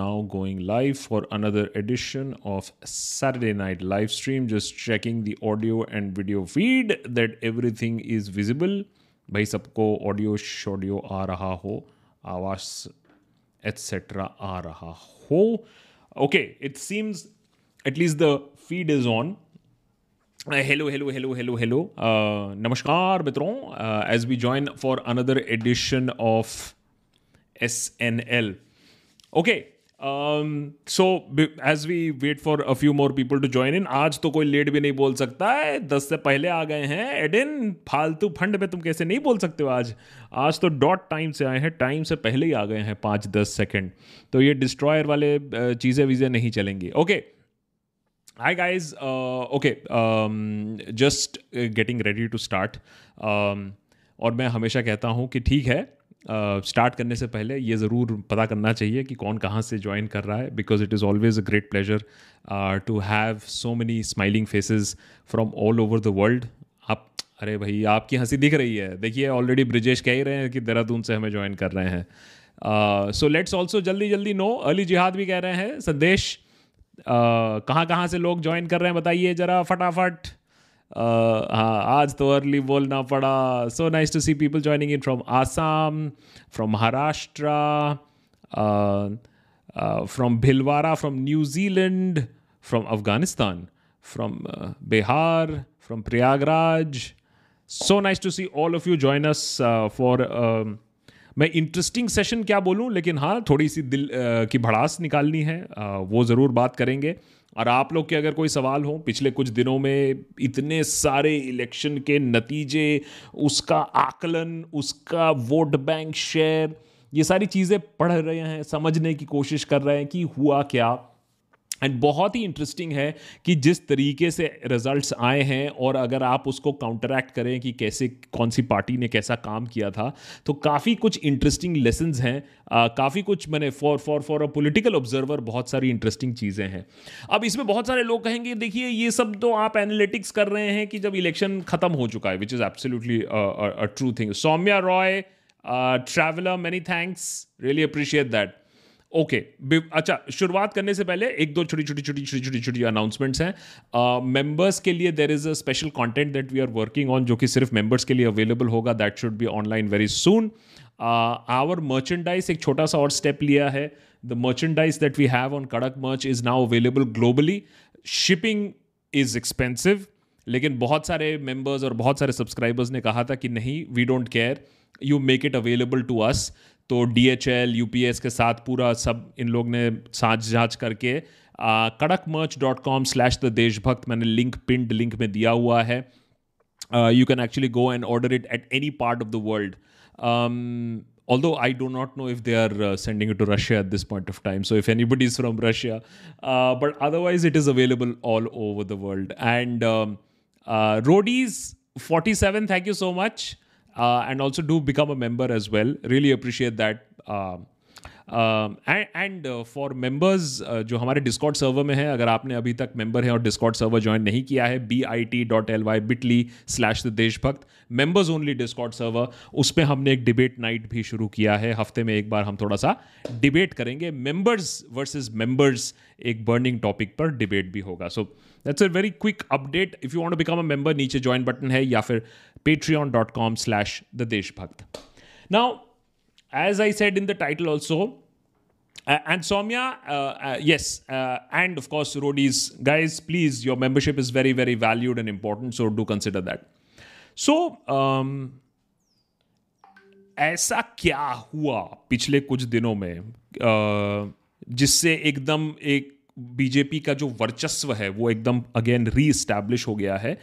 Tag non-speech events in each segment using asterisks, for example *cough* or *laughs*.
now going live for another edition of Saturday Night Live Stream. Just checking the audio and video feed that everything is visible. भाई सबको audio शॉडियो आ रहा हो आवाज etcetera आ रहा हो okay it seems at least the feed is on hello hello hello hello hello नमस्कार मित्रों as we join for another edition of S N L okay so as we wait for a few more people to join in आज तो कोई late भी नहीं बोल सकता है। दस से पहले आ गए हैं। एडिन फालतू फंड में तुम कैसे नहीं बोल सकते हो आज? आज तो डॉट टाइम से आए हैं। टाइम से पहले ही आ गए हैं पाँच, दस सेकेंड तो ये डिस्ट्रॉयर वाले चीज़ें वीज़ें नहीं चलेंगी। Okay hi guys okay just getting ready to start और मैं हमेशा कहता हूँ कि ठीक है। स्टार्ट करने से पहले ये ज़रूर पता करना चाहिए कि कौन कहाँ से ज्वाइन कर रहा है because it is always a great pleasure to have so many smiling faces from all over the world आप अरे भाई आपकी हँसी दिख रही है। देखिए ऑलरेडी ब्रिजेश कह ही रहे हैं कि देहरादून से हमें ज्वाइन कर रहे हैं। सो लेट्स ऑल्सो जल्दी जल्दी नो अली जिहाद भी कह रहे हैं संदेश uh, कहाँ कहाँ से लोग ज्वाइन कर रहे हैं बताइए ज़रा फटाफट। हाँ आज तो अर्ली बोलना पड़ा। So nice to see people joining in from Assam from Maharashtra from Bhilwara from New Zealand from Afghanistan from Bihar from Prayagraj so nice to see all of you join us for मैं interesting session क्या बोलूँ? लेकिन हाँ थोड़ी सी दिल uh, की भड़ास निकालनी है। Uh, वो ज़रूर बात करेंगे। और आप लोग के अगर कोई सवाल हो, पिछले कुछ दिनों में इतने सारे इलेक्शन के नतीजे, उसका आकलन, उसका वोट बैंक शेयर, ये सारी चीज़ें पढ़ रहे हैं, समझने की कोशिश कर रहे हैं कि हुआ क्या। एंड बहुत ही इंटरेस्टिंग है कि जिस तरीके से रिजल्ट्स आए हैं और अगर आप उसको काउंटरैक्ट करें कि कैसे, कौन सी पार्टी ने कैसा काम किया था तो काफ़ी कुछ इंटरेस्टिंग लेसन्स हैं। काफ़ी कुछ मैंने for for for a political observer बहुत सारी इंटरेस्टिंग चीज़ें हैं। अब इसमें बहुत सारे लोग कहेंगे, देखिए, ये सब तो आप एनालिटिक्स कर रहे हैं कि जब इलेक्शन ख़त्म हो चुका है which is absolutely true thing Saumya Roy traveller many thanks really appreciate that okay okay. अच्छा शुरुआत करने से पहले एक दो छोटी छोटी छोटी छोटी छोटी छोटी अनाउंसमेंट्स हैं। मेंबर्स uh, के लिए there is a special content that we are working on जो कि सिर्फ़ मेंबर्स के लिए अवेलेबल होगा that should be online very soon our merchandise एक छोटा सा और स्टेप लिया है। The merchandise that we have on Kadak merch is now available globally shipping is expensive लेकिन बहुत सारे मेंबर्स और बहुत सारे सब्सक्राइबर्स ने कहा था कि नहीं we don't care you make it available to us तो D H L U P S के साथ पूरा सब इन लोग ने साँच जाँच करके Kadak merch dot com slash the Deshbhakt मैंने लिंक पिंड लिंक में दिया हुआ है। You can actually go and order it at any part of the world although I do not know if they are sending to Russia at this point of time so if anybody is from Russia but otherwise it is available all over the world and roadies forty seven thank you so much and also do become a member as well really appreciate that and for members जो हमारे Discord server में है, अगर आपने अभी तक member हैं और डिस्कॉट सर्वर ज्वाइन नहीं किया है B I T dot L Y bitly slash the Deshbhakt members only discord server उस पर हमने एक डिबेट नाइट भी शुरू किया है। हफ़्ते में एक बार हम थोड़ा सा डिबेट करेंगे। मेंबर्स वर्सेज मेंबर्स एक बर्निंग टॉपिक पर डिबेट भी होगा। So that's a very quick update if you want become a member नीचे ज्वाइन बटन है या फिर Patreon dot com slash the Deshbhakt now as I said in the title also Uh, and Soumya, uh, uh, yes, and of course, Rodis, guys, please, your membership is very, very valued and important, so do consider that. So, um, ऐसा क्या हुआ पिछले कुछ दिनों में जिससे एकदम एक बीजेपी का जो वर्चस्व है, वो एकदम अगेन री इस्टेब्लिश हो गया है।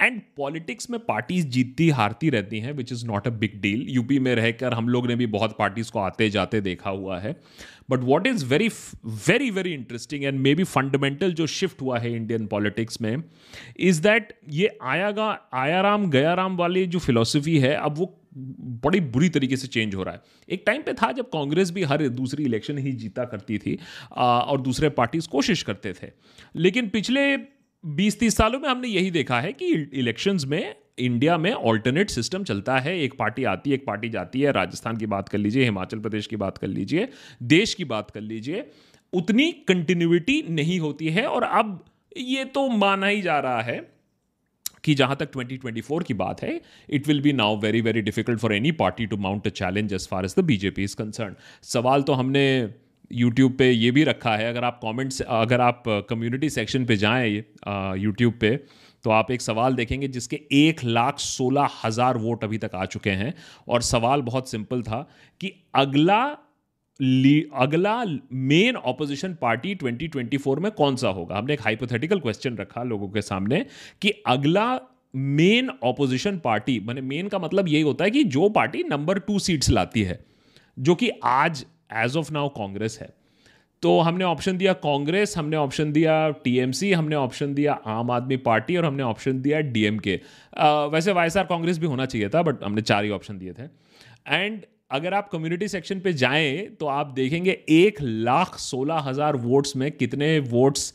एंड पॉलिटिक्स में पार्टीज़ जीतती हारती रहती हैं which is not a big deal UP में रहकर हम लोग ने भी बहुत पार्टीज़ को आते जाते देखा हुआ है। But what is very very very interesting and may be fundamental जो शिफ्ट हुआ है इंडियन पॉलिटिक्स में इज़ दैट ये आयागा आयाराम, गयाराम वाली जो फिलोसफी है, अब वो बड़ी बुरी तरीके से चेंज हो रहा है। एक टाइम पे था जब कांग्रेस भी हर दूसरी इलेक्शन ही जीता करती थी और दूसरे पार्टीज़ कोशिश करते थे। लेकिन पिछले 20-30 सालों में हमने यही देखा है कि इलेक्शंस में इंडिया में ऑल्टरनेट सिस्टम चलता है। एक पार्टी आती है, एक पार्टी जाती है। राजस्थान की बात कर लीजिए, हिमाचल प्रदेश की बात कर लीजिए, देश की बात कर लीजिए, उतनी कंटिन्यूटी नहीं होती है। और अब ये तो माना ही जा रहा है कि जहाँ तक 2024 की बात है it will be now very very difficult for any party to mount a challenge as far as the BJP is concern सवाल तो हमने यूट्यूब पे ये भी रखा है। अगर आप कमेंट्स अगर आप कम्युनिटी सेक्शन पे जाएँ यूट्यूब पे तो आप एक सवाल देखेंगे जिसके एक लाख सोलह हज़ार वोट अभी तक आ चुके हैं। और सवाल बहुत सिंपल था कि अगला अगला मेन ऑपोजिशन पार्टी 2024 में कौन सा होगा? हमने एक हाइपोथेटिकल क्वेश्चन रखा लोगों के सामने कि अगला मेन ऑपोजिशन पार्टी मैंने मेन का मतलब यही होता है कि जो पार्टी नंबर टू सीट्स लाती है, जो कि आज एज ऑफ़ नाउ कांग्रेस है। तो हमने ऑप्शन दिया कांग्रेस, हमने ऑप्शन दिया टीएमसी हमने ऑप्शन दिया आम आदमी पार्टी और हमने ऑप्शन दिया डीएमके वैसे वाईएसआर कांग्रेस भी होना चाहिए था बट हमने चार ही ऑप्शन दिए थे। एंड अगर आप कम्युनिटी सेक्शन पे जाएँ तो आप देखेंगे एक लाख सोलह हज़ार वोट्स में कितने वोट्स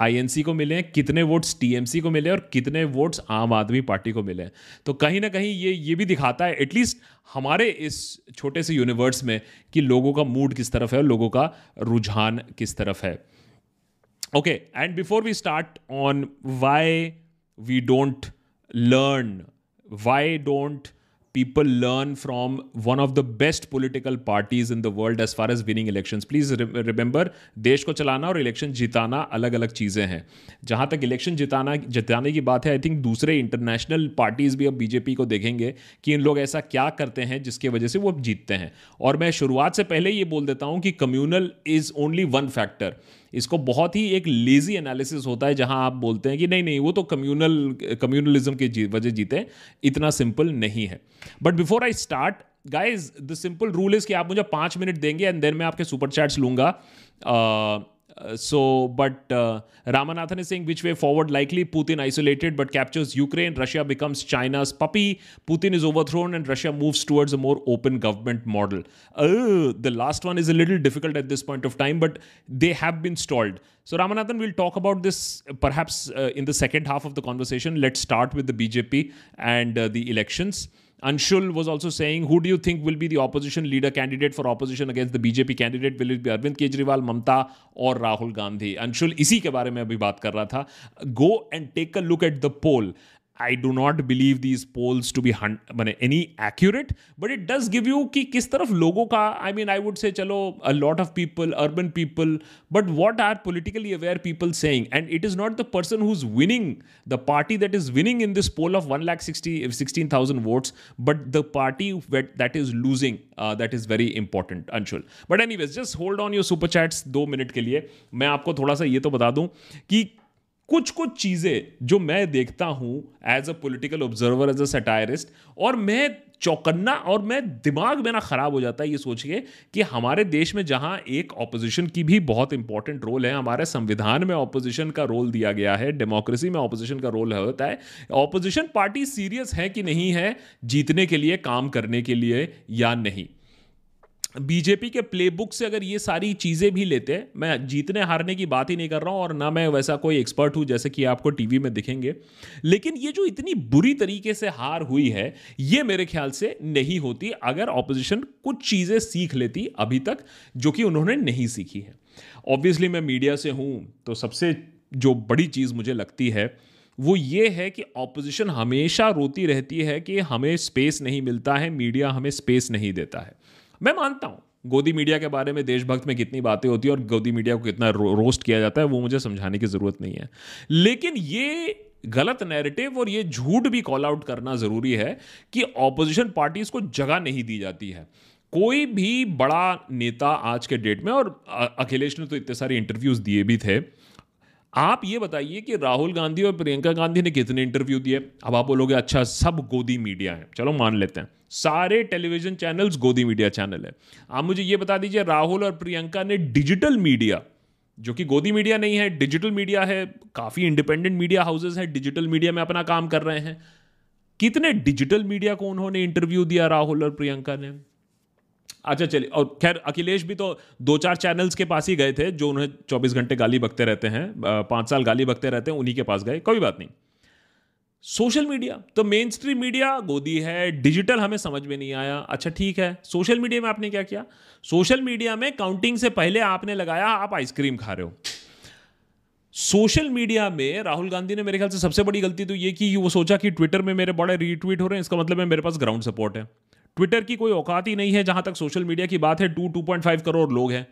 आईएनसी को मिले हैं कितने वोट्स टीएमसी को मिले और कितने वोट्स आम आदमी पार्टी को मिले। तो कहीं ना कहीं ये ये भी दिखाता है एटलीस्ट हमारे इस छोटे से यूनिवर्स में कि लोगों का मूड किस तरफ़ है और लोगों का रुझान किस तरफ़ है। Okay and before we start on why we don't learn why don't people learn from one of the best political parties in the world as far as winning elections. Please remember, देश को चलाना और election जिताना अलग अलग चीज़ें हैं। जहाँ तक इलेक्शन जिताना, जिताने की बात है आई थिंक दूसरे इंटरनेशनल पार्टीज़ भी अब बीजेपी को देखेंगे कि इन लोग ऐसा क्या करते हैं जिसके वजह से वो अब जीतते हैं। और मैं शुरुआत से पहले ये बोल देता हूँ कि communal is only one factor इसको बहुत ही एक लेजी एनालिसिस होता है जहाँ आप बोलते हैं कि नहीं नहीं वो तो कम्युनल कम्युनलिज्म की जी, वजह जीते इतना सिंपल नहीं है। But before I start guys the simple rule is कि आप मुझे पाँच मिनट देंगे एंड देन मैं आपके सुपर चैट्स लूँगा। uh, Uh, so, but uh, Ramanathan is saying which way forward likely Putin isolated but captures Ukraine, Russia becomes China's puppy, Putin is overthrown, and Russia moves towards a more open government model. Uh, the last one is a little difficult at this point of time, but they have been stalled. So, Ramanathan, we'll talk about this perhaps uh, in the second half of the conversation. Let's start with the BJP and uh, the elections. Anshul was also saying, who do you think will be the opposition leader candidate for opposition against the BJP candidate? Will it be Arvind Kejriwal, Mamta or Rahul Gandhi? Anshul इसी के बारे में अभी बात कर रहा था. Go and take a look at the poll. I do not believe these polls to be मैंने any accurate but it does give you कि किस तरफ़ लोगों का I mean I would say चलो a lot of people urban people but what are politically aware people saying and it is not the person who is winning the party that is winning in this poll of one lakh sixty sixteen thousand votes but the party wait that is losing that is very important Anshul but anyways just hold on your super chats दो minute के लिए. मैं आपको थोड़ा सा ये तो बता दूँ कि कुछ कुछ चीज़ें जो मैं देखता हूँ as a political observer as a satirist और मैं चौकन्ना और मैं दिमाग मेरा ख़राब हो जाता है ये सोच के कि हमारे देश में जहाँ एक ऑपोजिशन की भी बहुत इंपॉर्टेंट रोल है, हमारे संविधान में ऑपोजिशन का रोल दिया गया है डेमोक्रेसी में ऑपोजिशन का रोल होता है ऑपोजिशन पार्टी सीरियस है कि नहीं है, जीतने के लिए, काम करने के लिए या नहीं? बीजेपी के प्लेबुक से अगर ये सारी चीज़ें भी लेते हैं, मैं जीतने हारने की बात ही नहीं कर रहा हूँ और ना मैं वैसा कोई एक्सपर्ट हूँ जैसे कि आपको टीवी में दिखेंगे। लेकिन ये जो इतनी बुरी तरीके से हार हुई है, ये मेरे ख्याल से नहीं होती अगर ऑपोजिशन कुछ चीज़ें सीख लेती अभी तक जो कि उन्होंने नहीं सीखी है। ऑब्वियसली मैं मीडिया से हूँ तो सबसे जो बड़ी चीज़ मुझे लगती है, वो ये है कि ऑपोजिशन हमेशा रोती रहती है कि हमें स्पेस नहीं मिलता है मीडिया हमें स्पेस नहीं देता है। मैं मानता हूँ गोदी मीडिया के बारे में देशभक्त में कितनी बातें होती है और गोदी मीडिया को कितना रो, रोस्ट किया जाता है वो मुझे समझाने की ज़रूरत नहीं है। लेकिन ये गलत नैरेटिव और ये झूठ भी कॉल आउट करना ज़रूरी है कि ऑपोजिशन पार्टीज़ को जगह नहीं दी जाती है। कोई भी बड़ा नेता आज के डेट में और अखिलेश ने तो इतने सारे इंटरव्यूज़ दिए भी थे आप ये बताइए कि राहुल गांधी और प्रियंका गांधी ने कितने इंटरव्यू दिए? अब आप बोलोगे अच्छा सब गोदी मीडिया है। चलो, मान लेते हैं। सारे टेलीविज़न चैनल्स गोदी मीडिया चैनल है। आप मुझे ये बता दीजिए, राहुल और प्रियंका ने डिजिटल मीडिया जो कि गोदी मीडिया नहीं है डिजिटल मीडिया है, काफ़ी इंडिपेंडेंट मीडिया हाउसेज हैं डिजिटल मीडिया में अपना काम कर रहे हैं। कितने डिजिटल मीडिया को उन्होंने इंटरव्यू दिया राहुल और प्रियंका ने? अच्छा चलिए। और खैर, अखिलेश भी तो दो चार चैनल्स के पास ही गए थे, जो उन्हें चौबीस घंटे गाली बकते रहते हैं पाँच साल गाली बकते रहते हैं, उन्हीं के पास गए, कोई बात नहीं। सोशल मीडिया तो मेन स्ट्रीम मीडिया, गोदी है डिजिटल हमें समझ में नहीं आया। अच्छा ठीक है, सोशल मीडिया में आपने क्या किया? सोशल मीडिया में काउंटिंग से पहले आपने लगाया, आप आइसक्रीम खा रहे हो। सोशल मीडिया में राहुल गांधी ने मेरे ख्याल से सबसे बड़ी गलती तो ये की वो सोचा कि ट्विटर में मेरे बड़े रीट्वीट हो रहे हैं, इसका मतलब है मेरे पास ग्राउंड सपोर्ट है। ट्विटर की कोई औकात ही नहीं है, जहाँ तक सोशल मीडिया की बात है two two point five crore लोग हैं।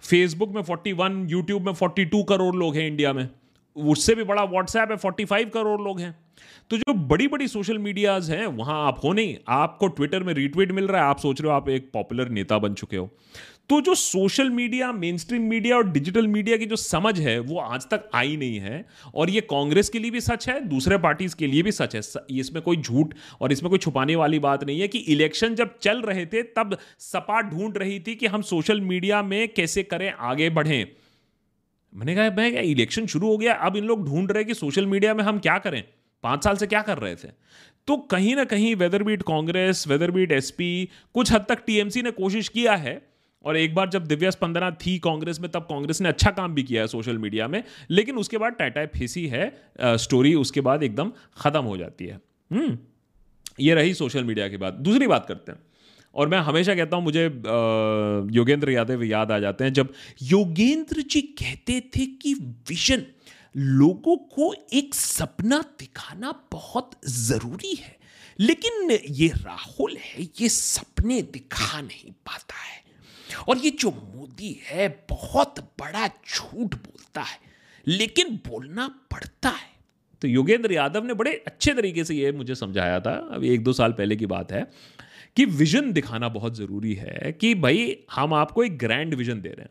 फेसबुक में फोर्टी वन यूट्यूब में फोर्टी टू करोड़ लोग हैं इंडिया में। उससे भी बड़ा व्हाट्सएप है फोर्टी फाइव करोड़ लोग हैं। तो जो बड़ी बड़ी सोशल मीडियाज हैं, वहाँ आप हो नहीं। आपको ट्विटर में रीट्वीट मिल रहा है, आप सोच रहे हो आप एक पॉपुलर नेता बन चुके हो। तो जो social media main stream media और डिजिटल मीडिया की जो समझ है, वो आज तक आई नहीं है। और ये कांग्रेस के लिए भी सच है, दूसरे पार्टीज़ के लिए भी सच है। इसमें कोई झूठ और इसमें कोई छुपाने वाली बात नहीं है कि इलेक्शन जब चल रहे थे, तब सपा ढूंढ रही थी कि हम सोशल मीडिया में कैसे करें, आगे बढ़ें। मैंने कहा क्या इलेक्शन शुरू हो गया, अब इन लोग ढूंढ रहे कि सोशल मीडिया में हम क्या करें? पाँच साल से क्या कर रहे थे? तो कहीं ना कहीं whether beat Congress whether beat SP कुछ हद तक टीएमसी ने कोशिश किया है। और एक बार जब दिव्या स्पंदना थी कांग्रेस में, तब कांग्रेस ने अच्छा काम भी किया है सोशल मीडिया में। लेकिन उसके बाद टाटा फिसी है स्टोरी उसके बाद एकदम ख़त्म हो जाती है। हम्म ये रही सोशल मीडिया की बात। दूसरी बात करते हैं। और मैं हमेशा कहता हूँ, मुझे योगेंद्र यादव याद आ जाते हैं, जब योगेंद्र जी कहते थे कि विजन लोगों को एक सपना दिखाना बहुत ज़रूरी है। लेकिन ये राहुल है, ये सपने दिखा नहीं पाता है। और ये जो मोदी है, बहुत बड़ा झूठ बोलता है, लेकिन बोलना पड़ता है। तो योगेंद्र यादव ने बड़े अच्छे तरीके से ये मुझे समझाया था अभी एक दो साल पहले की बात है, कि विजन दिखाना बहुत ज़रूरी है, कि भाई, हम आपको एक ग्रैंड विजन दे रहे हैं।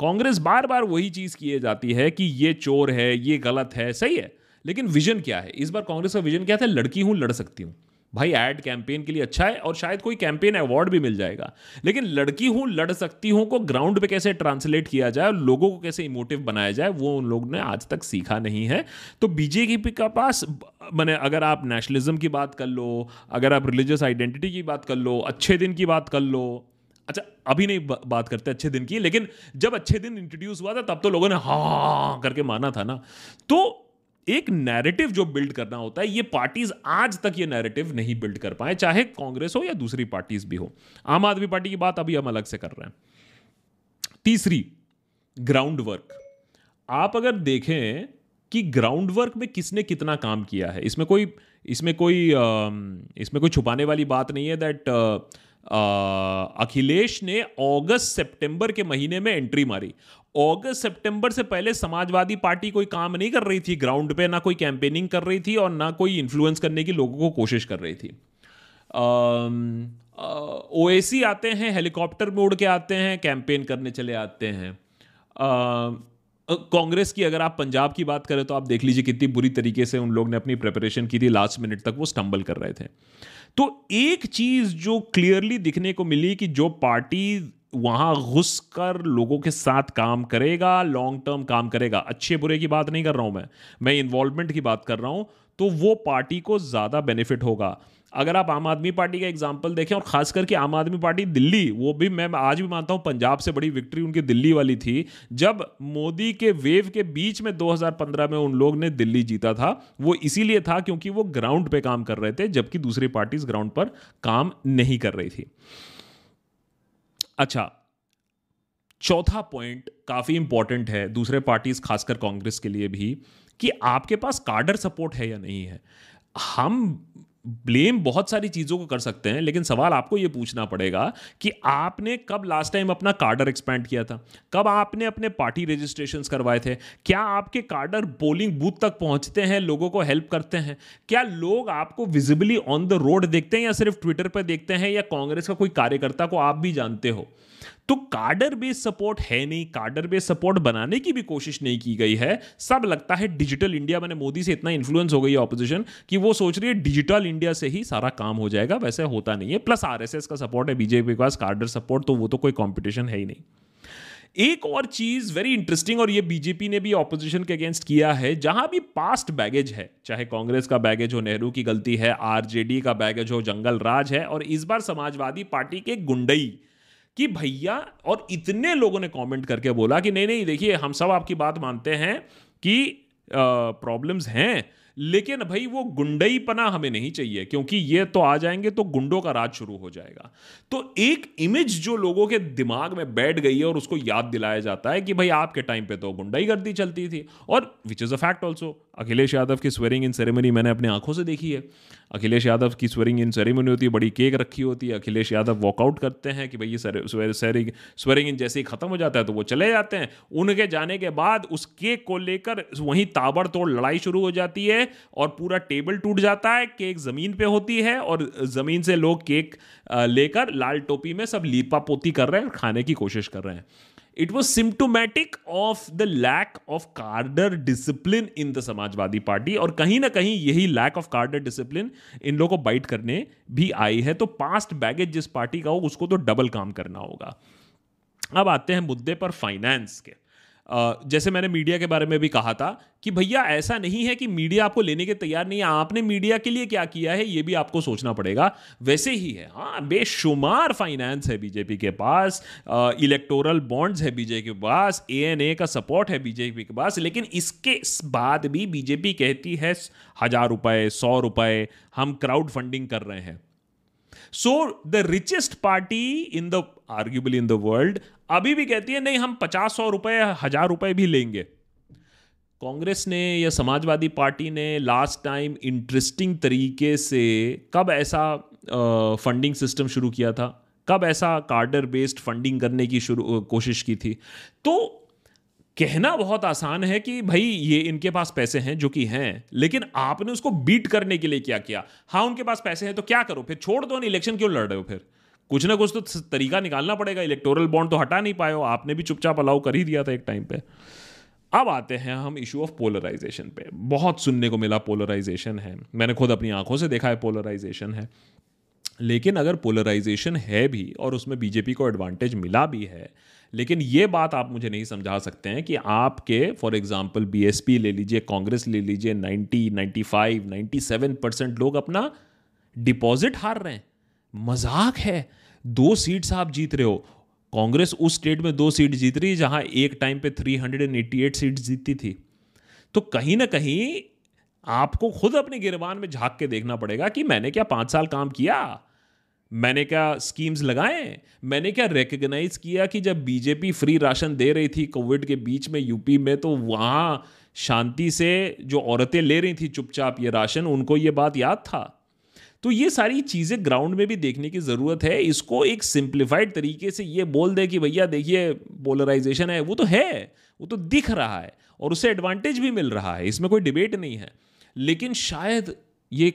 कांग्रेस बार बार वही चीज़ किए जाती है कि ये चोर है, ये गलत है, सही है, लेकिन विजन क्या है? इस बार कांग्रेस का विजन क्या था? लड़की हूँ, लड़ सकती हूँ। भाई एड कैंपेन के लिए अच्छा है और शायद कोई कैंपेन अवार्ड भी मिल जाएगा, लेकिन लड़की हूँ, लड़ सकती हूँ को ग्राउंड पे कैसे ट्रांसलेट किया जाए और लोगों को कैसे इमोटिव बनाया जाए, वो उन लोगों ने आज तक सीखा नहीं है। तो बीजेपी का पास, मैंने अगर आप नेशनलिज्म की बात कर लो, अगर आप रिलीजियस आइडेंटिटी की बात कर लो, अच्छे दिन की बात कर लो अच्छा अभी नहीं बात करते अच्छे दिन की, लेकिन जब अच्छे दिन इंट्रोड्यूस हुआ था, तब तो लोगों ने हाँ करके माना था ना। तो एक नैरेटिव जो बिल्ड करना होता है, ये पार्टीज़ आज तक ये नैरेटिव नहीं बिल्ड कर पाए, चाहे कांग्रेस हो या दूसरी पार्टीज़ भी हो। आम आदमी पार्टी की बात अभी हम अलग से कर रहे हैं। तीसरी ग्राउंड वर्क आप अगर देखें कि ग्राउंड वर्क में किसने कितना काम किया है, इसमें कोई इसमें कोई इसमें कोई छुपाने वाली बात नहीं है दैट अखिलेश ने अगस्त सितंबर के महीने में एंट्री मारी। अगस्त सितंबर से पहले समाजवादी पार्टी कोई काम नहीं कर रही थी ग्राउंड पे ना कोई कैंपेनिंग कर रही थी और ना कोई इन्फ्लुएंस करने की लोगों को कोशिश कर रही थी। ओ आते हैं हेलीकॉप्टर में उड़ के आते हैं कैंपेन करने चले आते हैं। कांग्रेस की अगर आप पंजाब की बात करें तो आप देख लीजिए कितनी बुरी तरीके से उन लोग ने अपनी प्रिपरेशन की थी लास्ट मिनट तक वो स्टम्बल कर रहे थे। तो एक चीज़ जो क्लियरली दिखने को मिली कि जो पार्टी वहाँ घुस कर लोगों के साथ काम करेगा लॉन्ग टर्म काम करेगा, अच्छे बुरे की बात नहीं कर रहा हूँ मैं मैं इन्वॉल्वमेंट की बात कर रहा हूँ तो वो पार्टी को ज़्यादा बेनिफिट होगा। अगर आप आम आदमी पार्टी का एग्ज़ाम्पल देखें, और खास करके आम आदमी पार्टी दिल्ली, वो भी मैं आज भी मानता हूँ पंजाब से बड़ी विक्ट्री उनकी दिल्ली वाली थी। जब मोदी के वेव के बीच में 2015 में उन लोग ने दिल्ली जीता था, वो इसीलिए था क्योंकि वो ग्राउंड पे काम कर रहे थे, जबकि दूसरी पार्टीज़ ग्राउंड पर काम नहीं कर रही थी। अच्छा चौथा पॉइंट काफ़ी इंपॉर्टेंट है दूसरे पार्टीज़ खासकर कांग्रेस के लिए भी, कि आपके पास कार्डर सपोर्ट है या नहीं है। हम ब्लेम बहुत सारी चीज़ों को कर सकते हैं, लेकिन सवाल आपको यह पूछना पड़ेगा कि आपने कब लास्ट टाइम अपना कार्डर एक्सपैंड किया था? कब आपने अपने पार्टी रजिस्ट्रेशन करवाए थे? क्या आपके कार्डर पोलिंग बूथ तक पहुँचते हैं, लोगों को हेल्प करते हैं? क्या लोग आपको विजिबली ऑन द रोड देखते हैं या सिर्फ़ ट्विटर पर देखते हैं या कांग्रेस का कोई कार्यकर्ता को आप भी जानते हो? तो कार्डर बेस्ड सपोर्ट है नहीं कार्डर बेस्ड सपोर्ट बनाने की भी कोशिश नहीं की गई है। सब लगता है डिजिटल इंडिया, मैंने मोदी से इतना इन्फ्लुएंस हो गई है ऑपोजिशन कि वो सोच रही है डिजिटल इंडिया से ही सारा काम हो जाएगा, वैसे होता नहीं है। प्लस आरएसएस का सपोर्ट है बीजेपी के पास कार्डर सपोर्ट तो वो तो कोई कॉम्पिटिशन है ही नहीं। एक और चीज़ वेरी इंटरेस्टिंग और ये बीजेपी ने भी ऑपोजिशन के अगेंस्ट किया है, जहाँ भी पास्ट बैगेज है, चाहे कांग्रेस का बैगेज हो, नेहरू की गलती है आरजेडी का बैगेज हो, जंगल राज है, और इस बार समाजवादी पार्टी के गुंडई कि भैया, और इतने लोगों ने कमेंट करके बोला कि नहीं नहीं, देखिए, हम सब आपकी बात मानते हैं कि प्रॉब्लम्स हैं, लेकिन भाई वो गुंडई पना हमें नहीं चाहिए, क्योंकि ये तो आ जाएँगे तो गुंडों का राज शुरू हो जाएगा। तो एक इमेज जो लोगों के दिमाग में बैठ गई है और उसको याद दिलाया जाता है कि भाई आपके टाइम पे तो गुंडाई गर्दी चलती थी, और which is a fact also Akhilesh Yadav की स्वेरिंग इन सेरेमनी मैंने अपनी आँखों से देखी है। अखिलेश यादव की स्वेरिंग इन सेरेमनी होती है, बड़ी केक रखी होती है। अखिलेश यादव वॉकआउट करते हैं कि भाई ये स्वेरिंग स्वेरिंग इन जैसे ही खत्म हो जाता है तो वो चले जाते हैं। उनके जाने के बाद उस केक को लेकर वहीं ताबड़तोड़ लड़ाई शुरू हो जाती है और पूरा टेबल टूट जाता है, केक ज़मीन पर होती है और ज़मीन से लोग केक लेकर लाल टोपी में सब लीपा पोती कर रहे हैं खाने की कोशिश कर रहे हैं। It was symptomatic of the lack of cadre discipline in the Samajwadi party और कहीं ना कहीं यही lack of cadre discipline in लोगों को बाइट करने भी आई है। तो पास्ट बैगेज जिस पार्टी का हो, उसको तो डबल काम करना होगा। अब आते हैं मुद्दे पर फाइनेंस के। जैसे मैंने मीडिया के बारे में भी कहा था कि भैया, ऐसा नहीं है कि मीडिया आपको लेने के तैयार नहीं है। आपने मीडिया के लिए क्या किया है, ये भी आपको सोचना पड़ेगा। वैसे ही है हाँ बेशुमार फाइनेंस है बीजेपी के पास इलेक्टोरल बॉन्ड्स है बीजेपी के पास एएनए का सपोर्ट है बीजेपी के पास, लेकिन इसके बाद भी बीजेपी कहती है, हज़ार रुपए, सौ रुपए, हम क्राउड फंडिंग कर रहे हैं। So the richest party in the arguably in the world अभी भी कहती है, नहीं, हम पचास सौ रुपए, हज़ार रुपए भी लेंगे। कांग्रेस ने या समाजवादी पार्टी ने लास्ट टाइम इंटरेस्टिंग तरीके से कब ऐसा फंडिंग सिस्टम शुरू किया था? कब ऐसा कार्डर बेस्ड फंडिंग करने की शुरू कोशिश की थी? तो कहना बहुत आसान है कि भाई, ये इनके पास पैसे हैं जो कि हैं, लेकिन आपने उसको बीट करने के लिए क्या किया? हाँ उनके पास पैसे हैं तो क्या करो? फिर छोड़ दो इलेक्शन क्यों लड़ रहे हो फिर? कुछ ना कुछ तो तरीका निकालना पड़ेगा। इलेक्टोरल बॉन्ड तो हटा नहीं पाए हो आपने भी चुपचाप अलाउ कर ही दिया था एक टाइम पे। अब आते हैं हम इशू ऑफ़ पोलराइजेशन पे। बहुत सुनने को मिला पोलराइजेशन है। मैंने खुद अपनी आँखों से देखा है पोलराइजेशन है। लेकिन अगर पोलराइजेशन है भी और उसमें बीजेपी को एडवांटेज मिला भी है लेकिन ये बात आप मुझे नहीं समझा सकते हैं कि आपके फॉर एग्जांपल बीएसपी ले लीजिए कांग्रेस ले लीजिए 90, 95, 97 परसेंट लोग अपना डिपॉजिट हार रहे हैं। मज़ाक है। दो सीट्स आप जीत रहे हो। कांग्रेस उस स्टेट में दो सीट जीत रही जहाँ एक टाइम पे 388 सीट जीतती थी। तो कहीं ना कहीं आपको खुद अपने गिरबान में झाँक के देखना पड़ेगा कि मैंने क्या पाँच साल काम किया? मैंने क्या स्कीम्स लगाए? मैंने क्या रिकग्नाइज किया कि जब बीजेपी फ्री राशन दे रही थी कोविड के बीच में यूपी में तो वहाँ शांति से जो औरतें ले रही थी चुपचाप ये राशन, उनको ये बात याद था? तो ये सारी चीज़ें ग्राउंड में भी देखने की ज़रूरत है। इसको एक सिंप्लीफाइड तरीके से ये बोल दे कि भैया देखिए पोलराइजेशन है, वो तो है, वो तो दिख रहा है और उससे एडवांटेज भी मिल रहा है, इसमें कोई डिबेट नहीं है। लेकिन शायद ये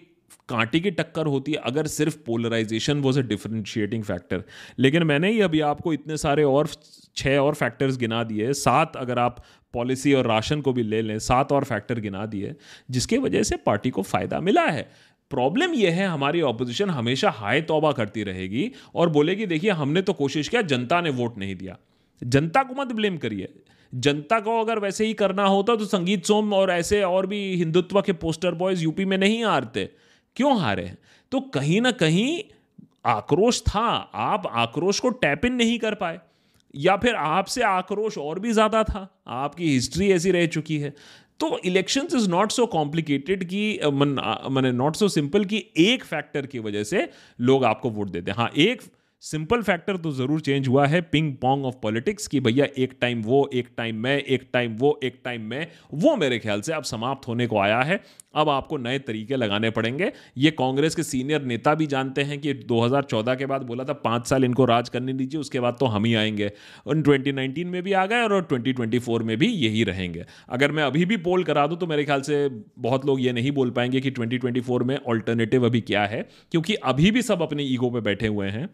कांटे की टक्कर होती है अगर सिर्फ़ polarisation was a differentiating factor लेकिन मैंने ही अभी आपको इतने सारे और छः और फैक्टर्स गिना दिए, सात अगर आप पॉलिसी और राशन को भी ले लें, सात और फैक्टर गिना दिए, जिसके वजह से पार्टी को फ़ायदा मिला है। प्रॉब्लम यह है, हमारी ऑपोजिशन हमेशा हाय तौबा करती रहेगी और बोलेगी, देखिए, हमने तो कोशिश किया, जनता ने वोट नहीं दिया। जनता को मत ब्लेम करिए। जनता को अगर वैसे ही करना होता तो संगीत सोम और ऐसे और भी हिंदुत्व के पोस्टर बॉयज़ यूपी में नहीं हारते। क्यों हारे तो कहीं ना कहीं आक्रोश था। आप आक्रोश को टैप इन नहीं कर पाए। या फिर आपसे आक्रोश और भी ज़्यादा था। आपकी हिस्ट्री ऐसी रह चुकी है। तो elections is not so complicated कि मैंने नॉट सो सिंपल कि एक फैक्टर की वजह से लोग आपको वोट देते हैं। हाँ एक सिंपल फैक्टर तो ज़रूर चेंज हुआ है पिंग पोंग ऑफ़ पॉलिटिक्स कि, भैया, एक टाइम वो, एक टाइम मैं, एक टाइम वो, एक टाइम मैं। वो मेरे ख्याल से अब समाप्त होने को आया है। अब आपको नए तरीके लगाने पड़ेंगे। ये कांग्रेस के सीनियर नेता भी जानते हैं कि 2014 के बाद बोला था, पाँच साल इनको राज करने दीजिए, उसके बाद तो हम ही आएँगे। और 2019 में भी आ गए और 2024 में भी यही रहेंगे। अगर मैं अभी भी पोल करा दूँ तो मेरे ख्याल से बहुत लोग ये नहीं बोल पाएँगे कि ट्वेंटी में ऑल्टरनेटिव अभी क्या है, क्योंकि अभी भी सब अपने ईगो पर बैठे हुए हैं।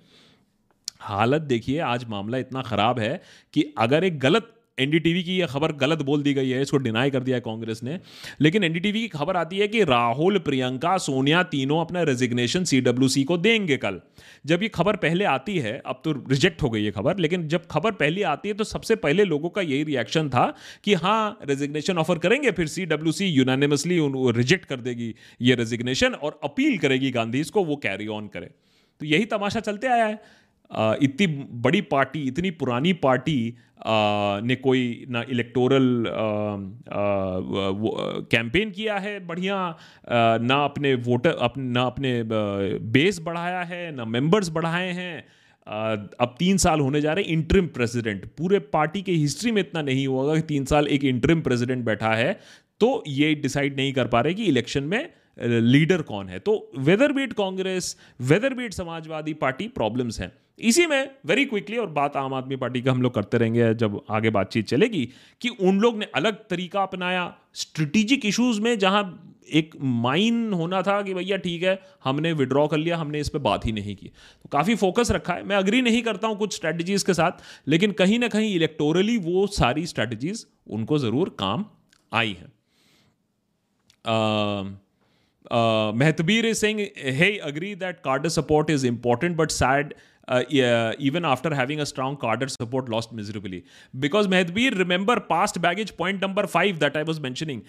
हालत देखिए, आज मामला इतना ख़राब है कि अगर एक गलत एनडीटीवी की यह खबर गलत बोल दी गई है, इसको डिनाई कर दिया है कांग्रेस ने। लेकिन एनडीटीवी की खबर आती है कि राहुल, प्रियंका, सोनिया तीनों अपना रेजिग्नेशन सीडब्ल्यूसी को देंगे कल। जब ये खबर पहले आती है, अब तो रिजेक्ट हो गई है खबर, लेकिन जब खबर पहले आती है तो सबसे पहले लोगों का यही रिएक्शन था कि हाँ रेजिग्नेशन ऑफ़र करेंगे, फिर C W C unanimously reject कर देगी ये रेजिग्नेशन और अपील करेगी गांधी इसको, वो कैरी ऑन करे। तो यही तमाशा चलते आया है। इतनी बड़ी पार्टी इतनी पुरानी पार्टी ने कोई ना इलेक्टोरल कैंपेन किया है बढ़िया ना अपने वोटर अप, ना अपने बेस बढ़ाया है ना मेंबर्स बढ़ाए हैं। अब तीन साल होने जा रहे इंटरिम प्रेसिडेंट। पूरे पार्टी के हिस्ट्री में इतना नहीं होगा कि तीन साल एक इंटरिम प्रेसिडेंट बैठा है तो ये डिसाइड नहीं कर पा रहे कि इलेक्शन में लीडर कौन है। तो whether beat Congress whether beat Samajwadi party problems हैं। इसी में वेरी क्विकली और बात आम आदमी पार्टी का हम लोग करते रहेंगे जब आगे बातचीत चलेगी कि उन लोग ने अलग तरीका अपनाया स्ट्रेटेजिक इश्यूज़ में जहाँ एक माइन होना था कि भैया ठीक है हमने विड्रॉ कर लिया हमने इस पर बात ही नहीं की। तो काफ़ी फोकस रखा है। मैं अग्री नहीं करता हूँ कुछ स्ट्रैटेजीज़ के साथ लेकिन कहीं ना कहीं इलेक्टोरली वो सारी स्ट्रैटेजीज़ उनको ज़रूर काम आई हैं। is saying, hey, agree that cadre support is important, but sad uh, yeah, even after having a strong cadre support lost miserably. Because Mehdbir, remember past baggage point number five that I was mentioning.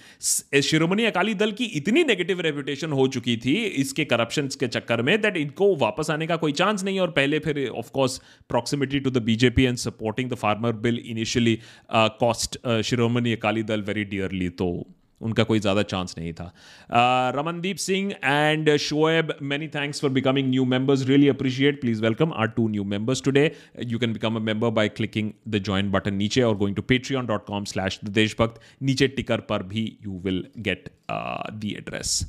शिरोमणि अकाली दल की इतनी negative reputation हो चुकी थी इसके corruption के चक्कर में that इनको वापस आने का कोई चांस नहीं और पहले फिर of course proximity to the BJP and supporting the farmer bill initially cost Shiromani Akali Dal very dearly तो उनका कोई ज़्यादा चांस नहीं था। Ramandeep Singh and Shoaib many thanks for becoming new members really appreciate please welcome our two new members today you can become a member by clicking the join button नीचे और going to Patreon dot com slash Deshbhakt नीचे ticker पर भी you will get the address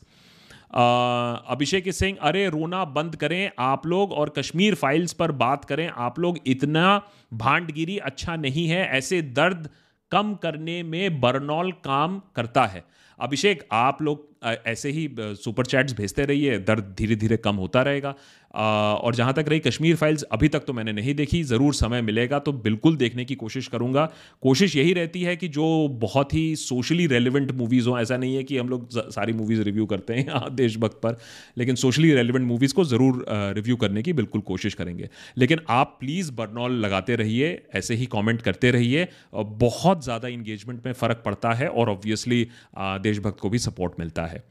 Abhishek Singh अरे रोना बंद करें आप लोग और कश्मीर फाइल्स पर बात करें आप लोग इतना भांडगिरी अच्छा नहीं है ऐसे दर्द कम करने में बर्नॉल काम करता है। अभिषेक, आप लोग ऐसे ही सुपर चैट्स भेजते रहिए, दर्द धीरे धीरे कम होता रहेगा। और जहाँ तक रही कश्मीर फाइल्स अभी तक तो मैंने नहीं देखी, ज़रूर समय मिलेगा तो बिल्कुल देखने की कोशिश करूँगा। कोशिश यही रहती है कि जो बहुत ही सोशली रेलिवेंट मूवीज़ हों, ऐसा नहीं है कि हम लोग सारी मूवीज़ रिव्यू करते हैं यहाँ देशभक्त पर, लेकिन सोशली रेलिवेंट मूवीज़ को ज़रूर रिव्यू करने की बिल्कुल कोशिश करेंगे। लेकिन आप प्लीज़ बर्नॉल लगाते रहिए, ऐसे ही कॉमेंट करते रहिए बहुत ज़्यादा इंगेजमेंट में फ़र्क पड़ता है, और ऑब्वियसली देशभक्त को भी सपोर्ट मिलता है।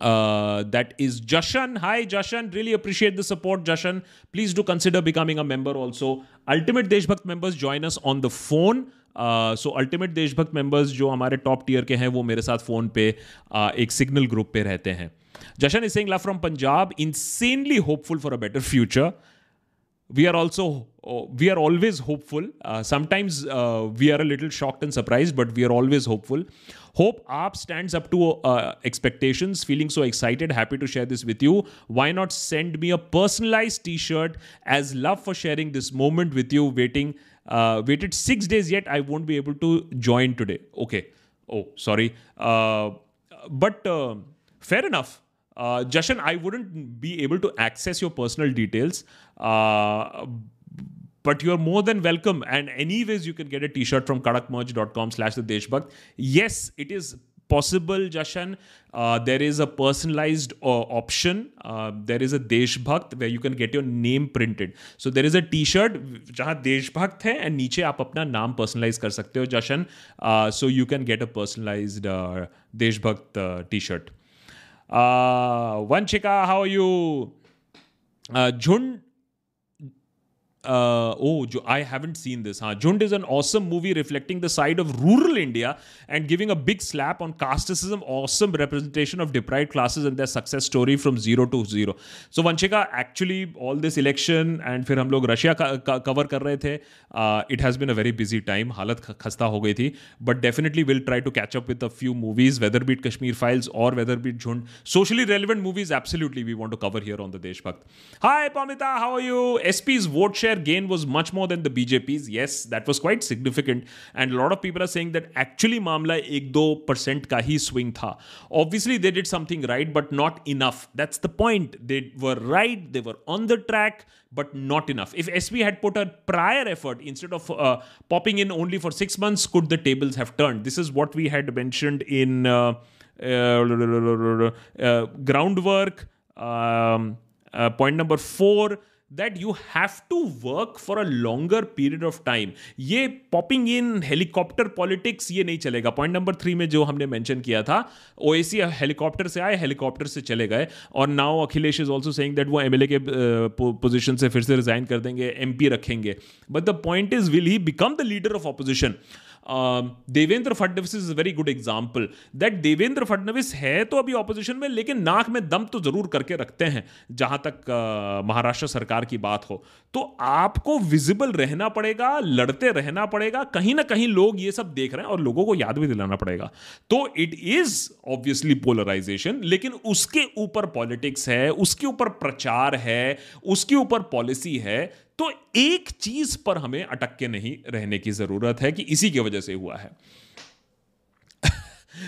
uh, that is Jashan. Hi, Jashan. Really appreciate the support, Jashan. Please do consider becoming a member also. Ultimate Deshbhakt members join us on the phone. So ultimate Deshbhakt members जो हमारे top tier के हैं वो मेरे साथ phone पे uh, एक signal group पे रहते हैं Jashan is sing love from Punjab insanely hopeful for a better future we are also we are always hopeful uh, sometimes uh, we are a little shocked and surprised but we are always hopeful hope app stands up to uh, expectations. Feeling so excited happy to share this with you. Why not send me a personalized t-shirt as love for sharing this moment with you waiting uh, waited six days yet i won't be able to join today. Okay. Oh sorry. Uh, but uh, fair enough. Uh, Jashan, I wouldn't be able to access your personal details. Uh, but you're more than welcome. And anyways, you can get a t-shirt from kadakmerch.com slash the Deshbhakt. Yes, it is possible, Jashan. Uh, there is a personalized uh, option. Uh, there is a Deshbhakt where you can get your name printed. So there is a t-shirt जहाँ देशभक्त है and नीचे आप अपना नाम personalize कर सकते हो जशन. Uh, so you can get a personalized uh, देशभक्त uh, t-shirt. Uh, Vanchika, how are you? Uh, Jhund uh, oh, I haven't seen this. Huh? Jhund is an awesome movie reflecting the side of rural India and giving a big slap on casteism. Awesome representation of deprived classes and their success story from zero to zero. So Vanchika, actually, all this election and फिर हम लोग Russia cover कर रहे थे. Uh, it has been a very busy time. हालत खस्ता हो गई थी. But definitely we'll try to catch up with a few movies, whether be it Kashmir Files or whether be it Jhund. Socially relevant movies, absolutely we want to cover here on the Deshbhakt. Hi, Pamita, how are you? SP's vote share gain was much more than the BJP's. Yes, that was quite significant. And a lot of people are saying that actually mamla 1-2 percent ka hi swing tha. Obviously, they did something right, but not enough. That's the point. They were right, they were on the track, but not enough. If SB had put a prior effort instead of uh, popping in only for six months, could the tables have turned? This is what we had mentioned in uh, uh, groundwork. Um, uh, point number four that you have to work for a longer period of time ये popping in helicopter politics ये नहीं चलेगा. Point number three में जो हमने mention किया था ओएसी helicopter से आए हेलीकॉप्टर से चले गए. और now Akhilesh is also saying that वो एमएलए के पोजिशन से फिर से रिजाइन कर देंगे एमपी रखेंगे. But the point is will he become the leader of opposition Devendra Fadnavis is a very good example that Devendra Fadnavis है तो अभी ऑपोजिशन में लेकिन नाक में दम तो ज़रूर करके रखते हैं जहाँ तक uh, महाराष्ट्र सरकार की बात हो। तो आपको विजिबल रहना पड़ेगा लड़ते रहना पड़ेगा कहीं ना कहीं लोग ये सब देख रहे हैं और लोगों को याद भी दिलाना पड़ेगा। तो इट इज़ ऑब्वियसली पोलराइजेशन लेकिन उसके ऊपर पॉलिटिक्स है उसके ऊपर प्रचार है उसके ऊपर पॉलिसी है तो एक चीज़ पर हमें अटक के नहीं रहने की ज़रूरत है कि इसी की वजह से हुआ है। *laughs*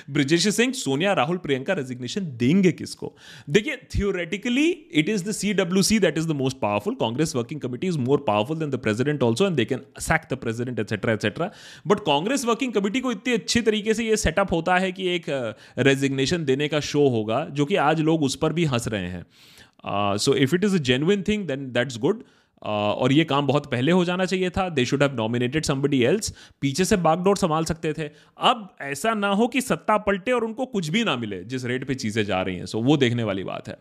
ब्रिजेश सिंह सोनिया राहुल प्रियंका रेजिग्नेशन देंगे किसको? देखिए theoretically it is the C W C that is the most powerful Congress working committee is more powerful than the president also and they can sack the president etcetera etcetera but Congress working committee को इतने अच्छे तरीके से ये setup होता है कि एक रेजिग्नेशन uh, देने का शो होगा जो कि आज लोग उस पर भी हंस रहे हैं। So if it is a genuine thing then that's good और ये काम बहुत पहले हो जाना चाहिए था। They should have nominated somebody else पीछे से बागडोर संभाल सकते थे। अब ऐसा ना हो कि सत्ता पलटे और उनको कुछ भी ना मिले जिस रेट पे चीज़ें जा रही हैं। सो so, वो देखने वाली बात है।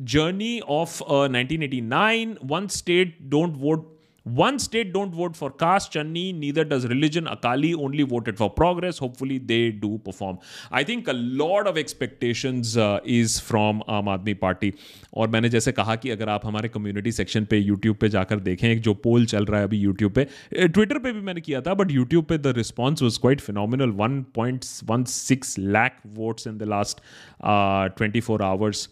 Journey of 1989 one state don't vote One state don't vote for caste, Channi, neither does religion. Akali only voted for progress. Hopefully they do perform. I think a lot of expectations uh, is from Aam Aadmi Party. और मैंने जैसे कहा कि अगर आप हमारे community section पे YouTube पे जाकर देखें एक जो पोल चल रहा है अभी यूट्यूब पे ट्विटर पे भी मैंने किया था बट यूट्यूब पे the response was quite phenomenal one point one six lakh votes in the last twenty four hours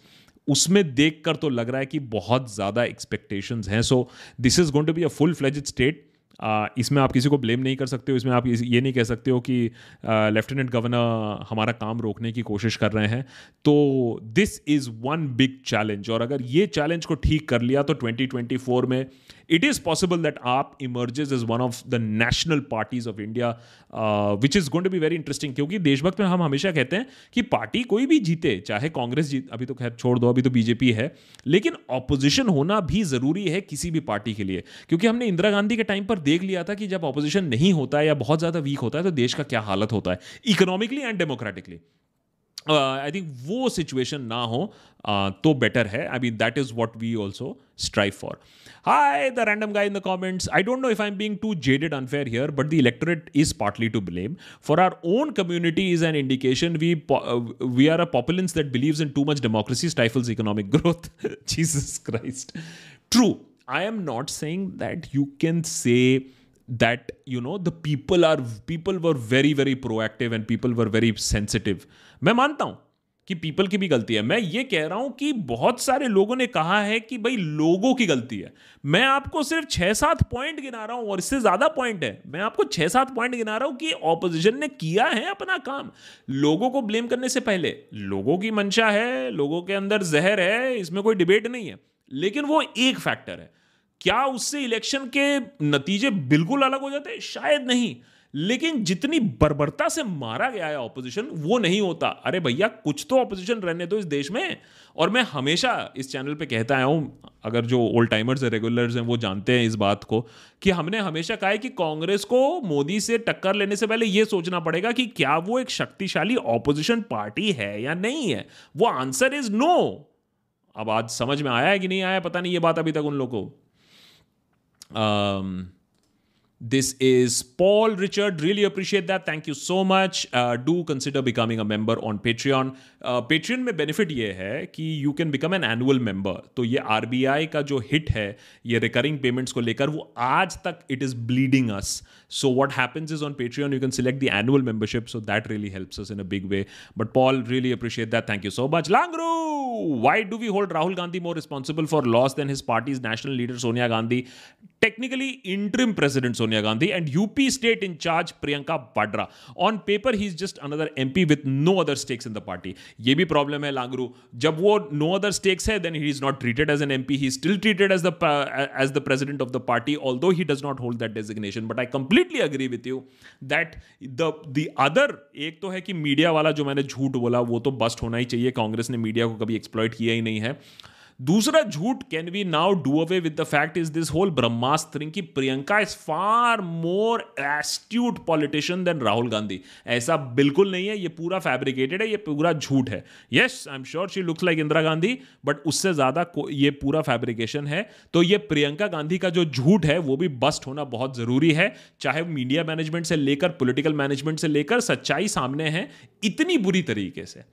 उसमें देख कर तो लग रहा है कि बहुत ज़्यादा एक्सपेक्टेशंस हैं। So this is going to be a full fledge state इसमें आप किसी को ब्लेम नहीं कर सकते हो। इसमें आप ये नहीं कह सकते हो कि लेफ्टिनेंट गवर्नर हमारा काम रोकने की कोशिश कर रहे हैं। तो this is one big challenge और अगर ये चैलेंज को ठीक कर लिया तो 2024 में it is possible that AAP emerges as one of the national parties of India, uh, which is be very interesting. क्योंकि देशभक्त में हम हमेशा कहते हैं कि पार्टी कोई भी जीते चाहे कांग्रेस जीत अभी तो खैर छोड़ दो अभी तो बीजेपी है लेकिन ऑपोजिशन होना भी ज़रूरी है किसी भी पार्टी के लिए। क्योंकि हमने इंदिरा गांधी के टाइम पर देख लिया था कि जब ऑपोजिशन नहीं होता है या बहुत ज़्यादा वीक होता है तो देश का क्या हालत होता है economically and democratically I think वो सिचुएशन ना हो uh, तो बेटर है। I mean that is what we also strive for Hi, the random guy in the comments. I don't know if I'm being too jaded, unfair here, but the electorate is partly to blame. For our own community is an indication we uh, we are a populace that believes in too much democracy stifles economic growth. *laughs* Jesus Christ. True. I am not saying that you can say that you know the people are people were very very proactive and people were very sensitive मैं मानता हूं कि people की भी गलती है। मैं ये कह रहा हूँ कि बहुत सारे लोगों ने कहा है कि भाई लोगों की गलती है। मैं आपको सिर्फ़ छह सात पॉइंट गिना रहा हूँ और इससे ज़्यादा पॉइंट है। मैं आपको छह सात पॉइंट गिना रहा हूँ कि ऑपोजिशन ने किया है अपना काम। लोगों को ब्लेम करने से पहले, लोगों की मंशा है, लोगों के अंदर जहर है, इसमें कोई डिबेट नहीं है। लेकिन वो एक फैक्टर है। क्या उससे इलेक्शन के नतीजे बिल्कुल अलग हो जाते? शायद नहीं। लेकिन जितनी बर्बरता से मारा गया है ऑपोजिशन वो नहीं होता। अरे भैया, कुछ तो ऑपोजिशन रहने दो इस देश में। और मैं हमेशा इस चैनल पे कहता आया हूँ, अगर जो ओल्ड टाइमर्स है रेगुलर्स हैं, वो जानते हैं इस बात को, कि हमने हमेशा कहा है कि कांग्रेस को मोदी से टक्कर लेने से पहले ये सोचना पड़ेगा कि क्या वो एक शक्तिशाली ऑपोजिशन पार्टी है या नहीं है। वो आंसर इज़ नो अब आज समझ में आया है कि नहीं आया पता नहीं ये बात अभी तक उन लोगों को। This is Paul Richard. Really appreciate that. Thank you so much. Uh, do consider becoming a member on Patreon. Uh, Patreon में benefit ये है कि you can become an annual member. तो ये RBI का जो hit है ये recurring payments को लेकर वो आज तक it is bleeding us. So what happens is on Patreon you can select the annual membership. So that really helps us in a big way. But Paul, really appreciate that. Thank you so much. Langru, why do we hold Rahul Gandhi more responsible for loss than his party's national leader Sonia Gandhi? Technically interim president Sonia Gandhi and UP state in charge Priyanka Vadra. On paper, he's just another MP with no other stakes in the party. ये भी problem है Langru. जब वो no other stakes है, then he is not treated as an MP. He's still treated as the uh, as the president of the party, although he does not hold that designation. But I completely agree with you that the the other एक तो है कि media वाला जो मैंने झूठ बोला वो तो बस्ट होना ही चाहिए कांग्रेस ने मीडिया को कभी एक्सप्लॉइट किया ही नहीं है दूसरा झूठ can we now do away with the fact is this whole ब्रह्मास्त्र की Priyanka is far more astute politician than Rahul Gandhi ऐसा बिल्कुल नहीं है, ये पूरा फैब्रिकेटेड है, ये पूरा झूठ है। Yes I am sure she looks like Indira Gandhi but उससे ज़्यादा ये पूरा फैब्रिकेशन है। तो ये प्रियंका गांधी का जो झूठ है, वो भी बस्ट होना बहुत ज़रूरी है। चाहे मीडिया मैनेजमेंट से लेकर पॉलिटिकल मैनेजमेंट से लेकर, सच्चाई सामने है, इतनी बुरी तरीके से।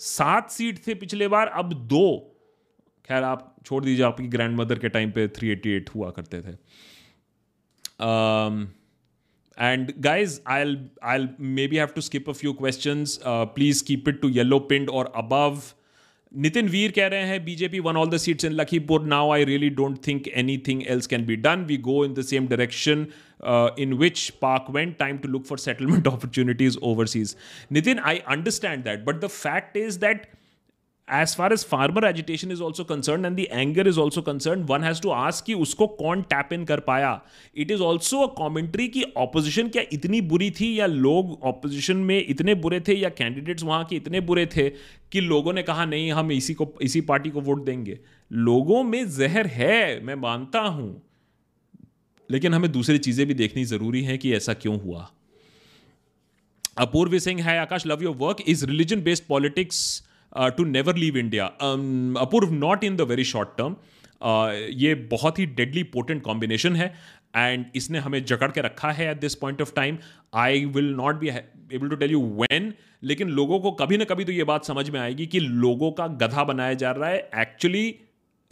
सात सीट थे पिछले बार, अब दो। खैर, आप छोड़ दीजिए, आपकी ग्रैंड मदर के टाइम पे 388 हुआ करते थे। And guys I I may be have to skip a few question please keep it to yellow pinned or above Nitin Veer कह रहे हैं BJP won all the seats in Lakhipur now I really don't think anything else can be done we go in the same direction in which park went time to look for settlement opportunities overseas Nitin I understand that but the fact is that as far as farmer agitation is also concerned and the anger is also concerned, one has to ask कि उसको कौन tap in कर पाया? It is also a commentary कि opposition क्या इतनी बुरी थी या लोग ऑपोजिशन में इतने बुरे थे या कैंडिडेट्स वहाँ के इतने बुरे थे कि लोगों ने कहा, नहीं, हम इसी को, इसी पार्टी को वोट देंगे। लोगों में जहर है, मैं मानता हूँ, लेकिन हमें दूसरी चीज़ें भी देखनी ज़रूरी है कि ऐसा क्यों हुआ। अपूर्वी सिंह है, Akash love your work is religion based politics to never leave India Apurv not in the very short term ये बहुत ही डेडली पोटेंट कॉम्बिनेशन है एंड इसने हमें जकड़ के रखा है at this point of time I will not be able to tell you when लेकिन लोगों को कभी ना कभी तो ये बात समझ में आएगी कि लोगों का गधा बनाया जा रहा है। एक्चुअली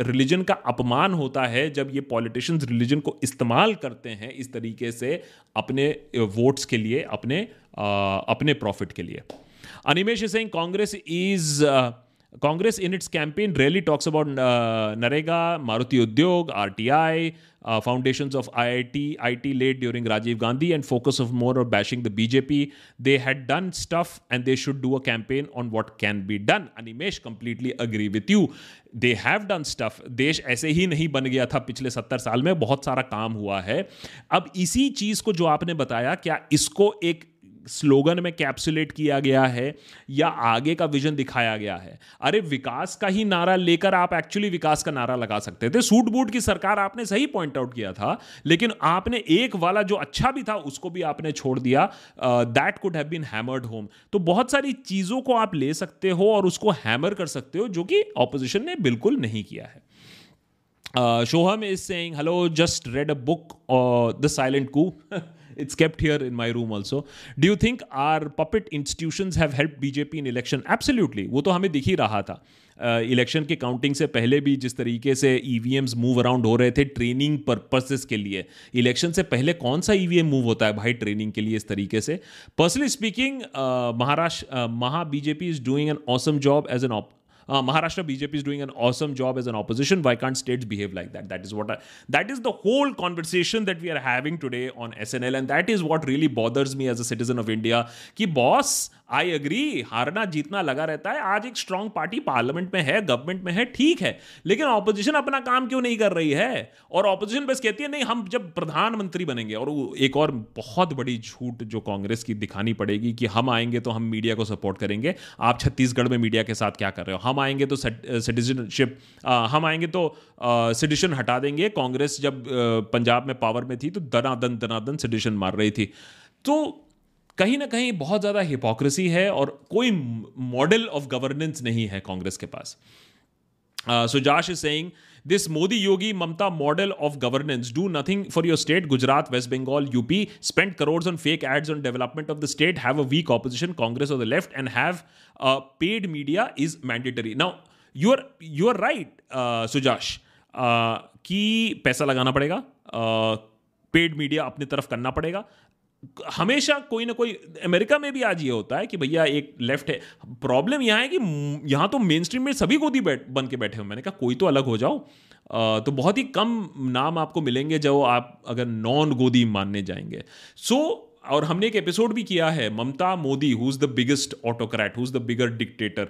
रिलीजन का अपमान होता है जब ये पॉलिटिशियंस रिलीजन को इस्तेमाल करते हैं इस तरीके से अपने वोट्स के लिए अपने आ, अपने प्रॉफिट के लिए। Animesh Singh Congress is Congress in its campaign really talks about NREGA Maruti Udyog R T I foundation of I I T I T late during Rajiv Gandhi and focus of more of bashing the BJP they had done stuff and they should do a campaign on what can be done Animesh completely agree with you they have done stuff देश ऐसे ही नहीं बन गया था पिछले सत्तर साल में। बहुत सारा काम हुआ है। अब इसी चीज़ को जो आपने बताया, क्या इसको एक स्लोगन में कैप्सुलेट किया गया है या आगे का विजन दिखाया गया है। अरे विकास का ही नारा लेकर आप एक्चुअली विकास का नारा लगा सकते थे। सूट बूट की सरकार आपने सही पॉइंट आउट किया था लेकिन आपने एक वाला जो अच्छा भी था उसको भी आपने छोड़ दिया। That could have been hammered home तो बहुत सारी चीज़ों को आप ले सकते हो और उसको हैमर कर सकते हो जो कि ऑपोजिशन ने बिल्कुल नहीं किया है। saying, hello, just read a book, uh, The Silent Coup. *laughs* it's kept here in my room also. Do you think our puppet institutions have helped BJP in election absolutely वो तो हमें दिख ही रहा था। इलेक्शन uh, के counting से पहले भी जिस तरीके से ई मूव अराउंड हो रहे थे ट्रेनिंग पर्पसेस के लिए। इलेक्शन से पहले कौन सा ईवीएम मूव होता है भाई ट्रेनिंग के लिए इस तरीके से? Personally speaking Maharashtra Maha BJP is doing an awesome job as an uh, Maharashtra BJP is doing an awesome job as an opposition. Why can't states behave like that? That is what I, that is the whole conversation that we are having today on SNL, and that is what really bothers me as a citizen of India. Ki boss I agree हारना जीतना लगा रहता है। आज एक strong party parliament में है government में है, ठीक है। लेकिन ऑपोजिशन अपना काम क्यों नहीं कर रही है? और ऑपोजिशन बस कहती है, नहीं, हम जब प्रधानमंत्री बनेंगे। और एक और बहुत बड़ी झूठ जो कांग्रेस की दिखानी पड़ेगी कि हम आएँगे तो हम मीडिया को सपोर्ट करेंगे। आप छत्तीसगढ़ में मीडिया के साथ क्या कर रहे हो? हम आएँगे तो सिटीजनशिप हम आएँगे तो सिटिशन हटा देंगे। कांग्रेस जब पंजाब में पावर में थी तो दनादन दनादन सिटिशन मार रही थी। तो कहीं ना कहीं बहुत ज़्यादा हिपोक्रेसी है और कोई मॉडल ऑफ़ गवर्नेंस नहीं है कांग्रेस के पास। Sujash is saying this Modi Yogi Mamata model of governance do nothing for your state Gujarat West Bengal UP spend crores on fake ads on development of the state have a weak opposition Congress of the left and have a paid media is mandatory now you are you are right Sujash की पैसा लगाना पड़ेगा paid uh, media अपनी तरफ़ करना पड़ेगा हमेशा कोई ना कोई अमेरिका में भी आज ये होता है कि भैया एक लेफ़्ट है। प्रॉब्लम यहाँ है कि यहाँ तो मेन स्ट्रीम में सभी गोदी बैठ बन के बैठे हो। मैंने कहा कोई तो अलग हो जाओ। तो बहुत ही कम नाम आपको मिलेंगे जो आप अगर नॉन गोदी मानने जाएँगे। सो so, और हमने एक एपिसोड भी किया है Mamata Modi who is the biggest autocrat who is the bigger dictator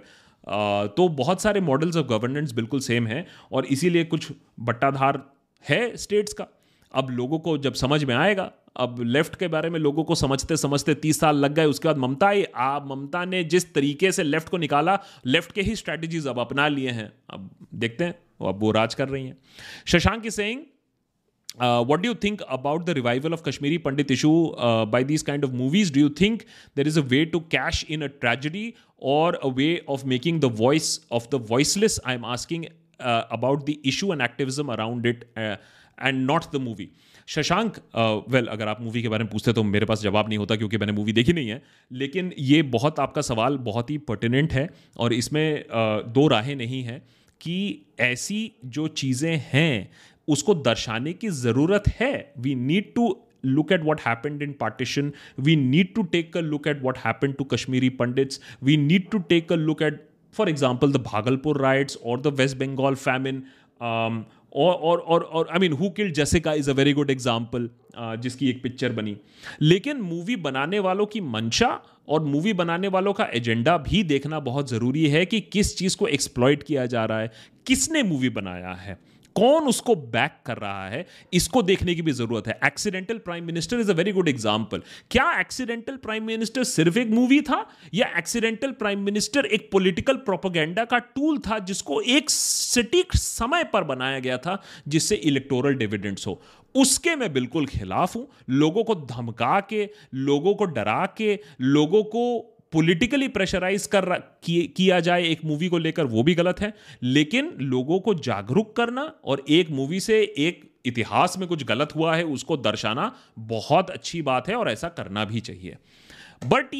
तो बहुत सारे मॉडल्स ऑफ़ गवर्नेंस बिल्कुल सेम है और इसीलिए कुछ बट्टाधार है स्टेट्स का। अब लोगों को जब समझ में आएगा अब लेफ़्ट के बारे में लोगों को समझते समझते तीस साल लग गए उसके बाद ममता आई आप ममता ने जिस तरीके से लेफ़्ट को निकाला लेफ़्ट के ही स्ट्रैटेजीज अब अपना लिए हैं अब देखते हैं अब वो राज कर रही हैं शशांक की saying Uh, what do you think about the revival of Kashmiri Pandit issue uh, by these kind of movies? Do you think there is a way to cash in a tragedy or a way of making the voice of the voiceless? I'm asking uh, about the issue and activism around it uh, and not the movie. Shashank well अगर आप movie के बारे में पूछते तो मेरे पास जवाब नहीं होता क्योंकि मैंने मूवी देखी नहीं है। लेकिन ये बहुत आपका सवाल बहुत ही पर्टिनेंट है और इसमें दो राहें नहीं हैं कि ऐसी जो चीज़ें हैं, उसको दर्शाने की ज़रूरत है। We need to look at what happened in partition we need to take a look at what happen to Kashmiri Pandits we need to take a look at for example the Bhagalpur riots और the West Bengal famine और और और I mean who killed Jessica is a very good example जिसकी एक picture बनी। लेकिन movie बनाने वालों की मंशा और मूवी बनाने वालों का एजेंडा भी देखना बहुत ज़रूरी है कि किस चीज़ को एक्सप्लॉयट किया जा रहा है, किसने मूवी बनाया है। कौन उसको बैक कर रहा है, इसको देखने की भी ज़रूरत है। Accidental prime minister is a very good example क्या एक्सीडेंटल प्राइम मिनिस्टर सिर्फ़ एक मूवी था, या एक्सीडेंटल प्राइम मिनिस्टर एक पॉलिटिकल प्रोपोगेंडा का टूल था, जिसको एक सटीक समय पर बनाया गया था, जिससे इलेक्टोरल डिविडेंड्स हो? उसके मैं बिल्कुल खिलाफ हूँ। लोगों को धमका के, लोगों को डरा के, लोगों को पॉलिटिकली प्रेशराइज कर किया जाए, एक मूवी को लेकर, वो भी गलत है। लेकिन लोगों को जागरूक करना और एक मूवी से एक इतिहास में कुछ गलत हुआ है, उसको दर्शाना बहुत अच्छी बात है और ऐसा करना भी चाहिए। But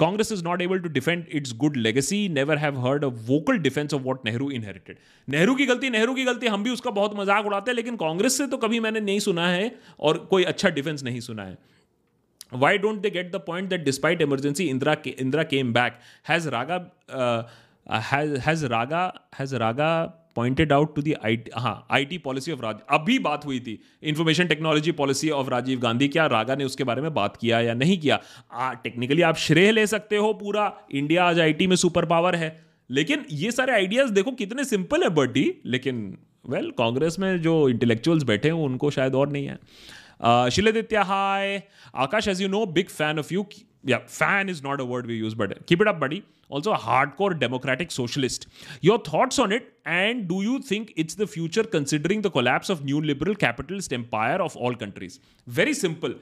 Congress is not able to defend its good legacy never have heard a vocal defence of what Nehru inherited Nehru की गलती नेहरू की गलती, हम भी उसका बहुत मज़ाक उड़ाते हैं, लेकिन कांग्रेस से तो कभी मैंने नहीं सुना है और कोई अच्छा डिफेंस नहीं सुना है। Why don't they get the point that despite emergency indra indra came back? Has raga uh, has has raga has raga pointed out to the I हाँ I T policy of Raj अभी बात हुई थी information technology policy of Rajiv Gandhi क्या रागा ने उसके बारे में बात किया या नहीं किया? टेक्निकली आप श्रेय ले सकते हो पूरा इंडिया आज आईटी में सुपर पावर है। लेकिन ये सारे आइडियाज़ देखो कितने सिंपल है बर्डी लेकिन वेल well, कांग्रेस में जो इंटेलेक्चुअल्स बैठे हैं उनको शायद और नहीं है। Shiladitya hi Akash as you know big fan of you yeah fan is not a word we use but keep it up buddy also hard core democratic socialist your thoughts on it and do you think it's the future considering the collapse of new liberal capitalist empire of all countries very simple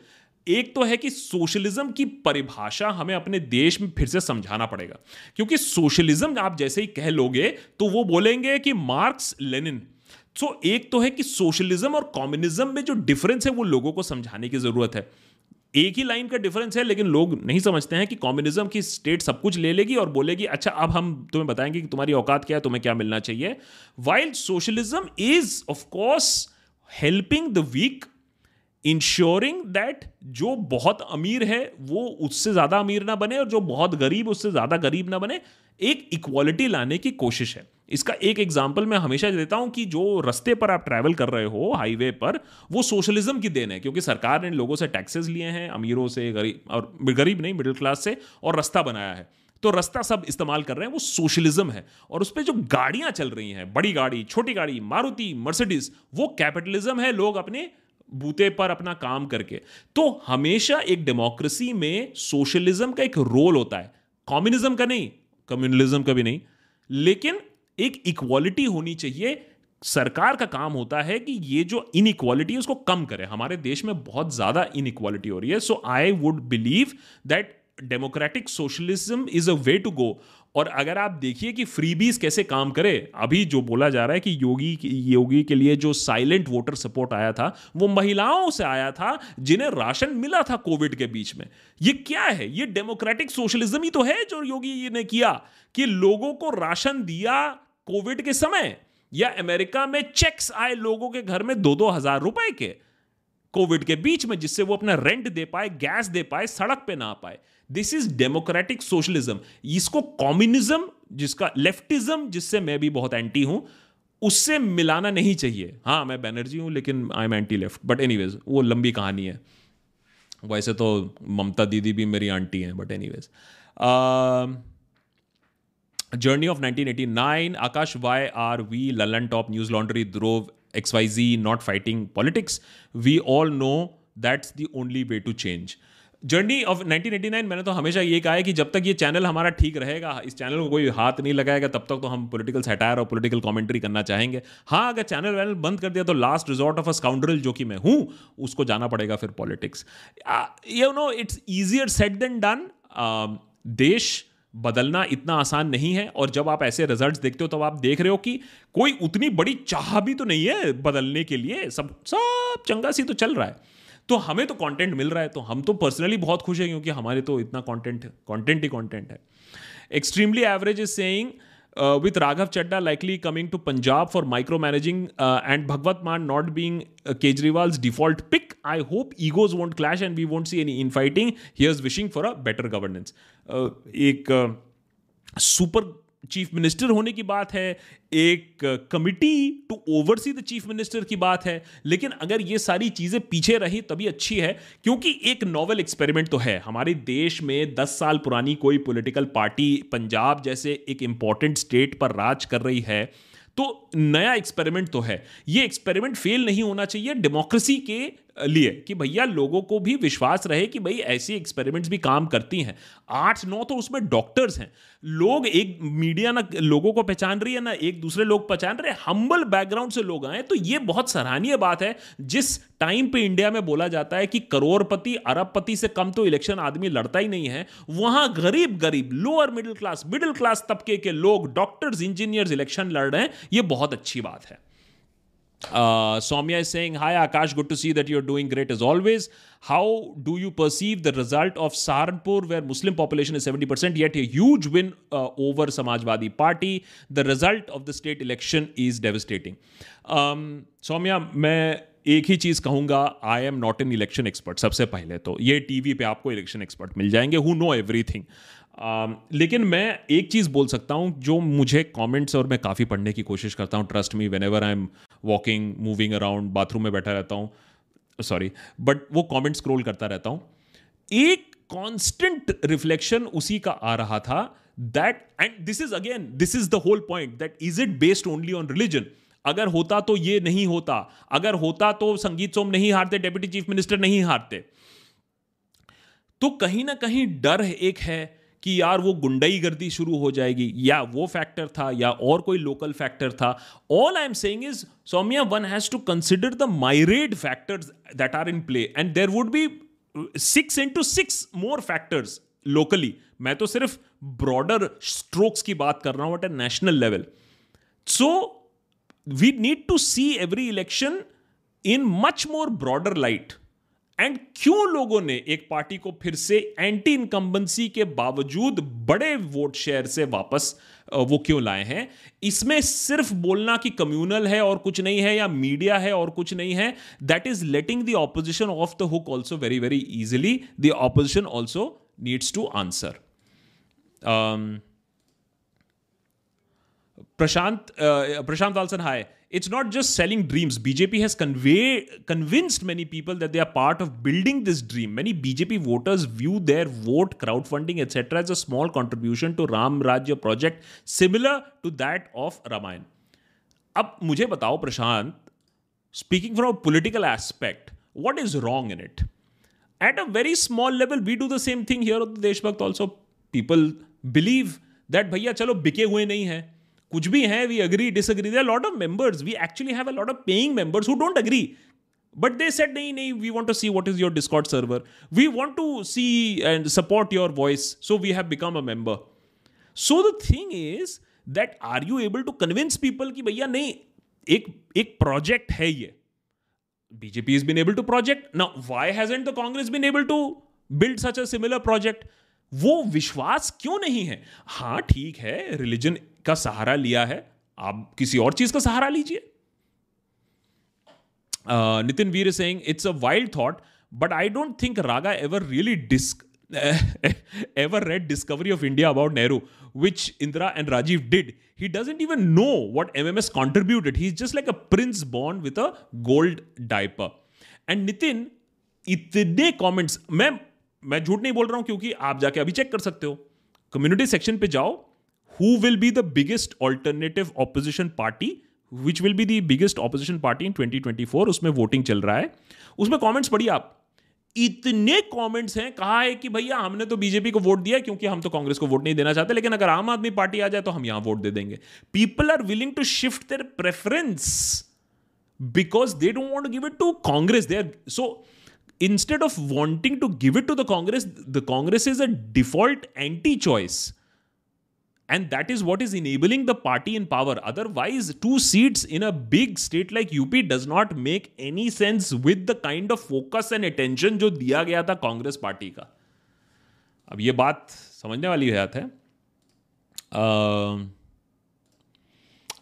एक तो है कि socialism की परिभाषा हमें अपने देश में फिर से समझाना पड़ेगा। क्योंकि सोशलिज्म आप जैसे ही कह लोगे तो वो बोलेंगे कि मार्क्स लेनिन सो so, एक तो है कि सोशलिज्म और कम्युनिज्म में जो डिफरेंस है वो लोगों को समझाने की ज़रूरत है। एक ही लाइन का डिफरेंस है लेकिन लोग नहीं समझते हैं कि कम्युनिज्म की स्टेट सब कुछ ले लेगी और बोलेगी अच्छा अब हम तुम्हें बताएँगे कि तुम्हारी औकात क्या है तुम्हें क्या मिलना चाहिए? While socialism is of course helping the weak ensuring that जो बहुत अमीर है वो उससे ज़्यादा अमीर ना बने और जो बहुत गरीब उससे ज़्यादा गरीब ना बने एक इक्वालिटी लाने की कोशिश है। इसका एक एग्ज़ाम्पल मैं हमेशा देता हूँ कि जो रस्ते पर आप ट्रैवल कर रहे हो हाईवे पर, वो सोशलिज्म की देन है, क्योंकि सरकार ने लोगों से टैक्सेस लिए हैं, अमीरों से, गरीब, और गरीब नहीं मिडिल क्लास से, और रास्ता बनाया है। तो रास्ता सब इस्तेमाल कर रहे हैं, वो सोशलिज्म है। और उस पर जो गाड़ियाँ चल रही हैं, बड़ी गाड़ी, छोटी गाड़ी, मारुति मर्सिडीज वो कैपिटलिज्म है लोग अपने बूते पर अपना काम करके। तो हमेशा एक डेमोक्रेसी में सोशलिज्म का एक रोल होता है। कम्युनिज्म का नहीं कम्युनलिज्म का भी नहीं। लेकिन एक इक्वालिटी होनी चाहिए। सरकार का काम होता है कि ये जो इन इक्वालिटी है, उसको कम करे। हमारे देश में बहुत ज़्यादा इन इक्वालिटी हो रही है। So I would believe that democratic socialism is a way to go और अगर आप देखिए कि फ्रीबीज कैसे काम करे, अभी जो बोला जा रहा है कि योगी योगी के लिए जो साइलेंट वोटर सपोर्ट आया था, वो महिलाओं से आया था, जिन्हें राशन मिला था कोविड के बीच में। ये क्या है? ये डेमोक्रेटिक सोशलिज्म ही तो है जो योगी ने किया, कि लोगों को राशन दिया कोविड के समय या अमेरिका में चेक्स आए लोगों के घर में दो दो हज़ार रुपए के। कोविड के बीच में जिससे वो अपना रेंट दे पाए गैस दे पाए, सड़क पे ना पाए। दिस इज़ डेमोक्रेटिक सोशलिज्म इसको कॉम्युनिज्म जिसका लेफ्टिज्म जिससे मैं भी बहुत एंटी हूँ, उससे मिलाना नहीं चाहिए। हाँ मैं बैनर्जी हूँ, लेकिन I am anti left but anyways वो लंबी कहानी है। वैसे तो ममता दीदी भी मेरी आंटी हैं but anyways Journey of 1989, Akash, why are we, Lallan Top, News Laundry, Dhruv, XYZ not fighting politics? We all know that's the only way to change journey of 1989 मैंने तो हमेशा ये कहा है कि जब तक ये चैनल हमारा ठीक रहेगा इस चैनल को कोई हाथ नहीं लगाएगा तब तक तो हम पॉलिटिकल सेटायर और पॉलिटिकल कमेंट्री करना चाहेंगे। हाँ अगर चैनल वैनल बंद कर दिया तो last resort of a scoundrel जो कि मैं हूँ उसको जाना पड़ेगा फिर politics you know it's easier said than done देश बदलना इतना आसान नहीं है, और जब आप ऐसे रिजल्ट्स देखते हो, तब तो आप देख रहे हो कि कोई उतनी बड़ी चाह भी तो नहीं है बदलने के लिए। सब सब चंगा सी तो चल रहा है। तो हमें तो कंटेंट मिल रहा है तो हम तो पर्सनली बहुत खुश हैं, क्योंकि हमारे तो इतना कंटेंट कंटेंट ही कंटेंट है। Extremely average is saying uh, with Raghav Chadda likely coming to Punjab for micromanaging uh, and Bhagwat Maan not being uh, Kejriwal's default pick, I hope egos won't clash and we won't see any infighting. Here's wishing for a better governance. Uh, एक super uh, chief minister होने की बात है, एक committee to oversee the chief minister की बात है, लेकिन अगर ये सारी चीज़ें पीछे रही तभी अच्छी है, क्योंकि एक नॉवल एक्सपेरिमेंट तो है। हमारे देश में दस साल पुरानी कोई पॉलिटिकल पार्टी पंजाब जैसे एक इंपॉर्टेंट स्टेट पर राज कर रही है तो नया एक्सपेरिमेंट तो है। ये एक्सपेरिमेंट फेल नहीं होना चाहिए डेमोक्रेसी के लिए कि भैया लोगों को भी विश्वास रहे कि भाई ऐसी एक्सपेरिमेंट्स भी काम करती हैं। आठ, नौ तो उसमें डॉक्टर्स हैं। लोग एक मीडिया ना लोगों को पहचान रही है ना एक दूसरे लोग पहचान रहे हम्बल बैकग्राउंड से लोग आए तो ये बहुत सराहनीय बात है। जिस टाइम पे इंडिया में बोला जाता है कि करोड़पति, अरबपति से कम तो इलेक्शन आदमी लड़ता ही नहीं है। वहाँ गरीब गरीब lower middle class middle class तबके के लोग डॉक्टर्स इंजीनियर्स इलेक्शन लड़ रहे हैं। ये बहुत अच्छी बात है। Uh, Soumya is saying, Hi Akash, good to see that you're doing great as always. How do you perceive the result of Saharanpur, where Muslim population is 70%, yet a huge win uh, over Samajwadi Party? The result of the state election is devastating. Um, Soumya, मैं एक ही चीज़ कहूँगा I am not an election expert सबसे पहले तो ये TV पे आपको इलेक्शन एक्सपर्ट मिल जाएँगे हु नो एवरीथिंग Um, लेकिन मैं एक चीज़ बोल सकता हूँ जो मुझे कमेंट्स और मैं काफ़ी पढ़ने की कोशिश करता हूँ trust me whenever I am walking moving around bathroom में बैठा रहता हूँ सॉरी बट वो कमेंट स्क्रोल करता रहता हूँ। एक कॉन्स्टेंट रिफ्लेक्शन उसी का आ रहा था that and this is again this is the whole point that is it based only on religion अगर होता तो ये नहीं होता। अगर होता तो संगीत सोम नहीं हारते डेप्यूटी चीफ मिनिस्टर नहीं हारते। तो कहीं ना कहीं डर एक है कि यार वो गुंडई गर्दी शुरू हो जाएगी, या वो फैक्टर था, या और कोई लोकल फैक्टर था। All I am saying is Saumya one has to consider the myriad factors that are in play and there would be six into six more factors locally मैं तो सिर्फ़ ब्रॉडर स्ट्रोक्स की बात कर रहा हूँ at a national level so we need to see every election in much more broader light and क्यों लोगों ने एक पार्टी को फिर से एंटी इनकम्बेंसी के बावजूद बड़े वोट शेयर से वापस वो क्यों लाए हैं? इसमें सिर्फ़ बोलना कि कम्युनल है और कुछ नहीं है या मीडिया है और कुछ नहीं है that is letting the opposition off the hook also very very easily the opposition also needs to answer Prashant Prashant Valsan hi it's not just selling dreams BJP has convey convinced many people that they are part of building this dream many BJP voters view their vote crowd funding etcetera as a small contribution to Ram Rajya project similar to that of Ramayan अब मुझे बताओ, Prashant speaking from a political aspect what is wrong in it at a very small level we do the same thing here of the Deshbhakt also people believe that भैया, चलो, बिके हुए नहीं है. कुछ भी है we agree disagree there lot of members we actually have a lot of paying members who don't agree but they said नहीं नहीं we want to see what is your Discord server we want to see and support your voice so we have become a member so the thing is that are you able to convince people कि भैया, नहीं, एक एक project है ये. BJP is been able to project ना why hasn't the Congress been able to build such a similar project वो विश्वास क्यों नहीं है? हाँ ठीक है रिलीजन का सहारा लिया है, आप किसी और चीज़ का सहारा लीजिए। Nitin Veer saying it's a wild thought but I don't think Raga ever really disc ever read Discovery of India about Nehru which Indira and Rajiv did he doesn't even know what M M S contributed he is just like a prince born with a gold diaper and Nitin इतने comments मैं मैं झूठ नहीं बोल रहा हूँ क्योंकि आप जाके अभी चेक कर सकते हो। कम्युनिटी सेक्शन पे जाओ who will be the biggest alternative opposition party which will be the biggest opposition party in 2024 उसमें वोटिंग चल रहा है। उसमें कमेंट्स पढ़िए आप। इतने कमेंट्स हैं, कहा है कि भैया हमने तो बीजेपी को वोट दिया क्योंकि हम तो कांग्रेस को वोट नहीं देना चाहते, लेकिन अगर आम आदमी पार्टी आ जाए तो हम यहाँ वोट दे देंगे। People are willing to shift their preference because they don't want give it to Congress. They are so instead of wanting to give it to the Congress the Congress is a default anti choice and that is what is enabling the party in power otherwise two seats in a big state like UP does not make any sense with the kind of focus and attention जो दिया गया था Congress party का। अब ये बात समझने वाली हुई है।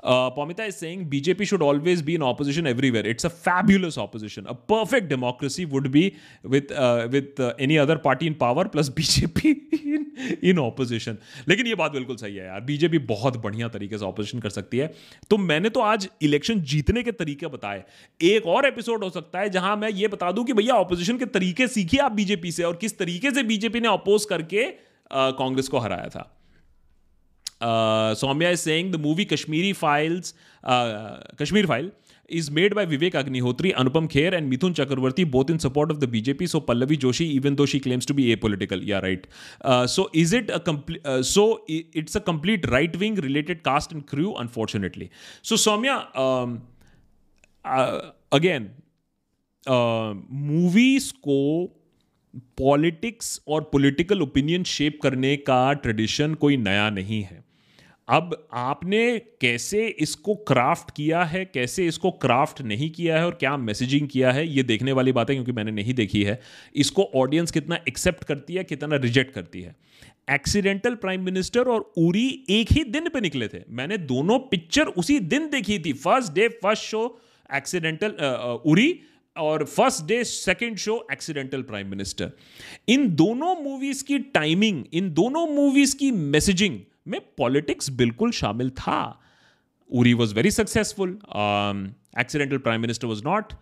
Pomita is saying BJP should always be in opposition everywhere it's a fabulous opposition a perfect democracy would be with with any other party in power plus BJP in in opposition लेकिन ये बात बिल्कुल सही है यार। BJP बहुत बढ़िया तरीके से ऑपोजिशन कर सकती है। तो मैंने तो आज इलेक्शन जीतने के तरीके बताए। एक और एपिसोड हो सकता है जहाँ मैं ये बता दूँ कि भैया ऑपोजिशन के तरीके सीखिए आप बीजेपी से और किस तरीके से बीजेपी ने अपोज करके uh, कांग्रेस को हराया था। Uh, Soumya is saying the movie Kashmiri Files, uh, Kashmir File, is made by Vivek Agnihotri, Anupam Kher, and Mithun Chakravarti, both in support of the BJP. So Pallavi Joshi, even though she claims to be apolitical, yeah, right. Uh, so is it a complete? Uh, so it's a complete right-wing related cast and crew, unfortunately. So Soumya, um, uh, again, uh, movies को politics और political opinion shape करने का tradition कोई नया नहीं है अब आपने कैसे इसको क्राफ्ट किया है, कैसे इसको क्राफ्ट नहीं किया है और क्या मैसेजिंग किया है, ये देखने वाली बात है क्योंकि मैंने नहीं देखी है। इसको ऑडियंस कितना एक्सेप्ट करती है, कितना रिजेक्ट करती है। एक्सीडेंटल प्राइम मिनिस्टर और उरी एक ही दिन पे निकले थे। मैंने दोनों पिक्चर उसी दिन देखी थी। First day first show accidental Uri और first day second show accidental prime minister इन दोनों मूवीज़ की टाइमिंग इन दोनों मूवीज़ की मैसेजिंग में पॉलिटिक्स बिल्कुल शामिल था। Uri was very successful accidental prime minister was not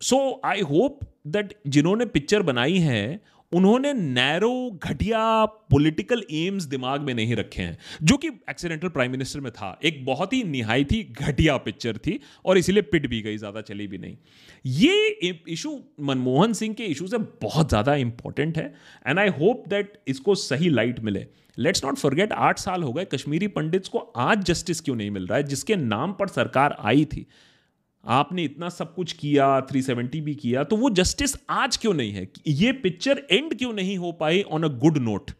so I hope that जिन्होंने पिक्चर बनाई है, उन्होंने नैरो घटिया पॉलिटिकल एम्स दिमाग में नहीं रखे हैं, जो कि एक्सीडेंटल प्राइम मिनिस्टर में था। एक बहुत ही निहायती घटिया पिक्चर थी, और इसीलिए पिट भी गई, ज़्यादा चली भी नहीं। ये इशू मनमोहन सिंह के इशू से बहुत ज़्यादा इंपॉर्टेंट है एंड आई होप दैट इसको सही लाइट मिले। लेट्स नॉट फॉरगेट आठ साल हो गए, कश्मीरी पंडित्स को आज जस्टिस क्यों नहीं मिल रहा है? जिसके नाम पर सरकार आई थी। आपने इतना सब कुछ किया 370 भी किया तो वो जस्टिस आज क्यों नहीं है? ये पिक्चर एंड क्यों नहीं हो पाई ऑन अ गुड नोट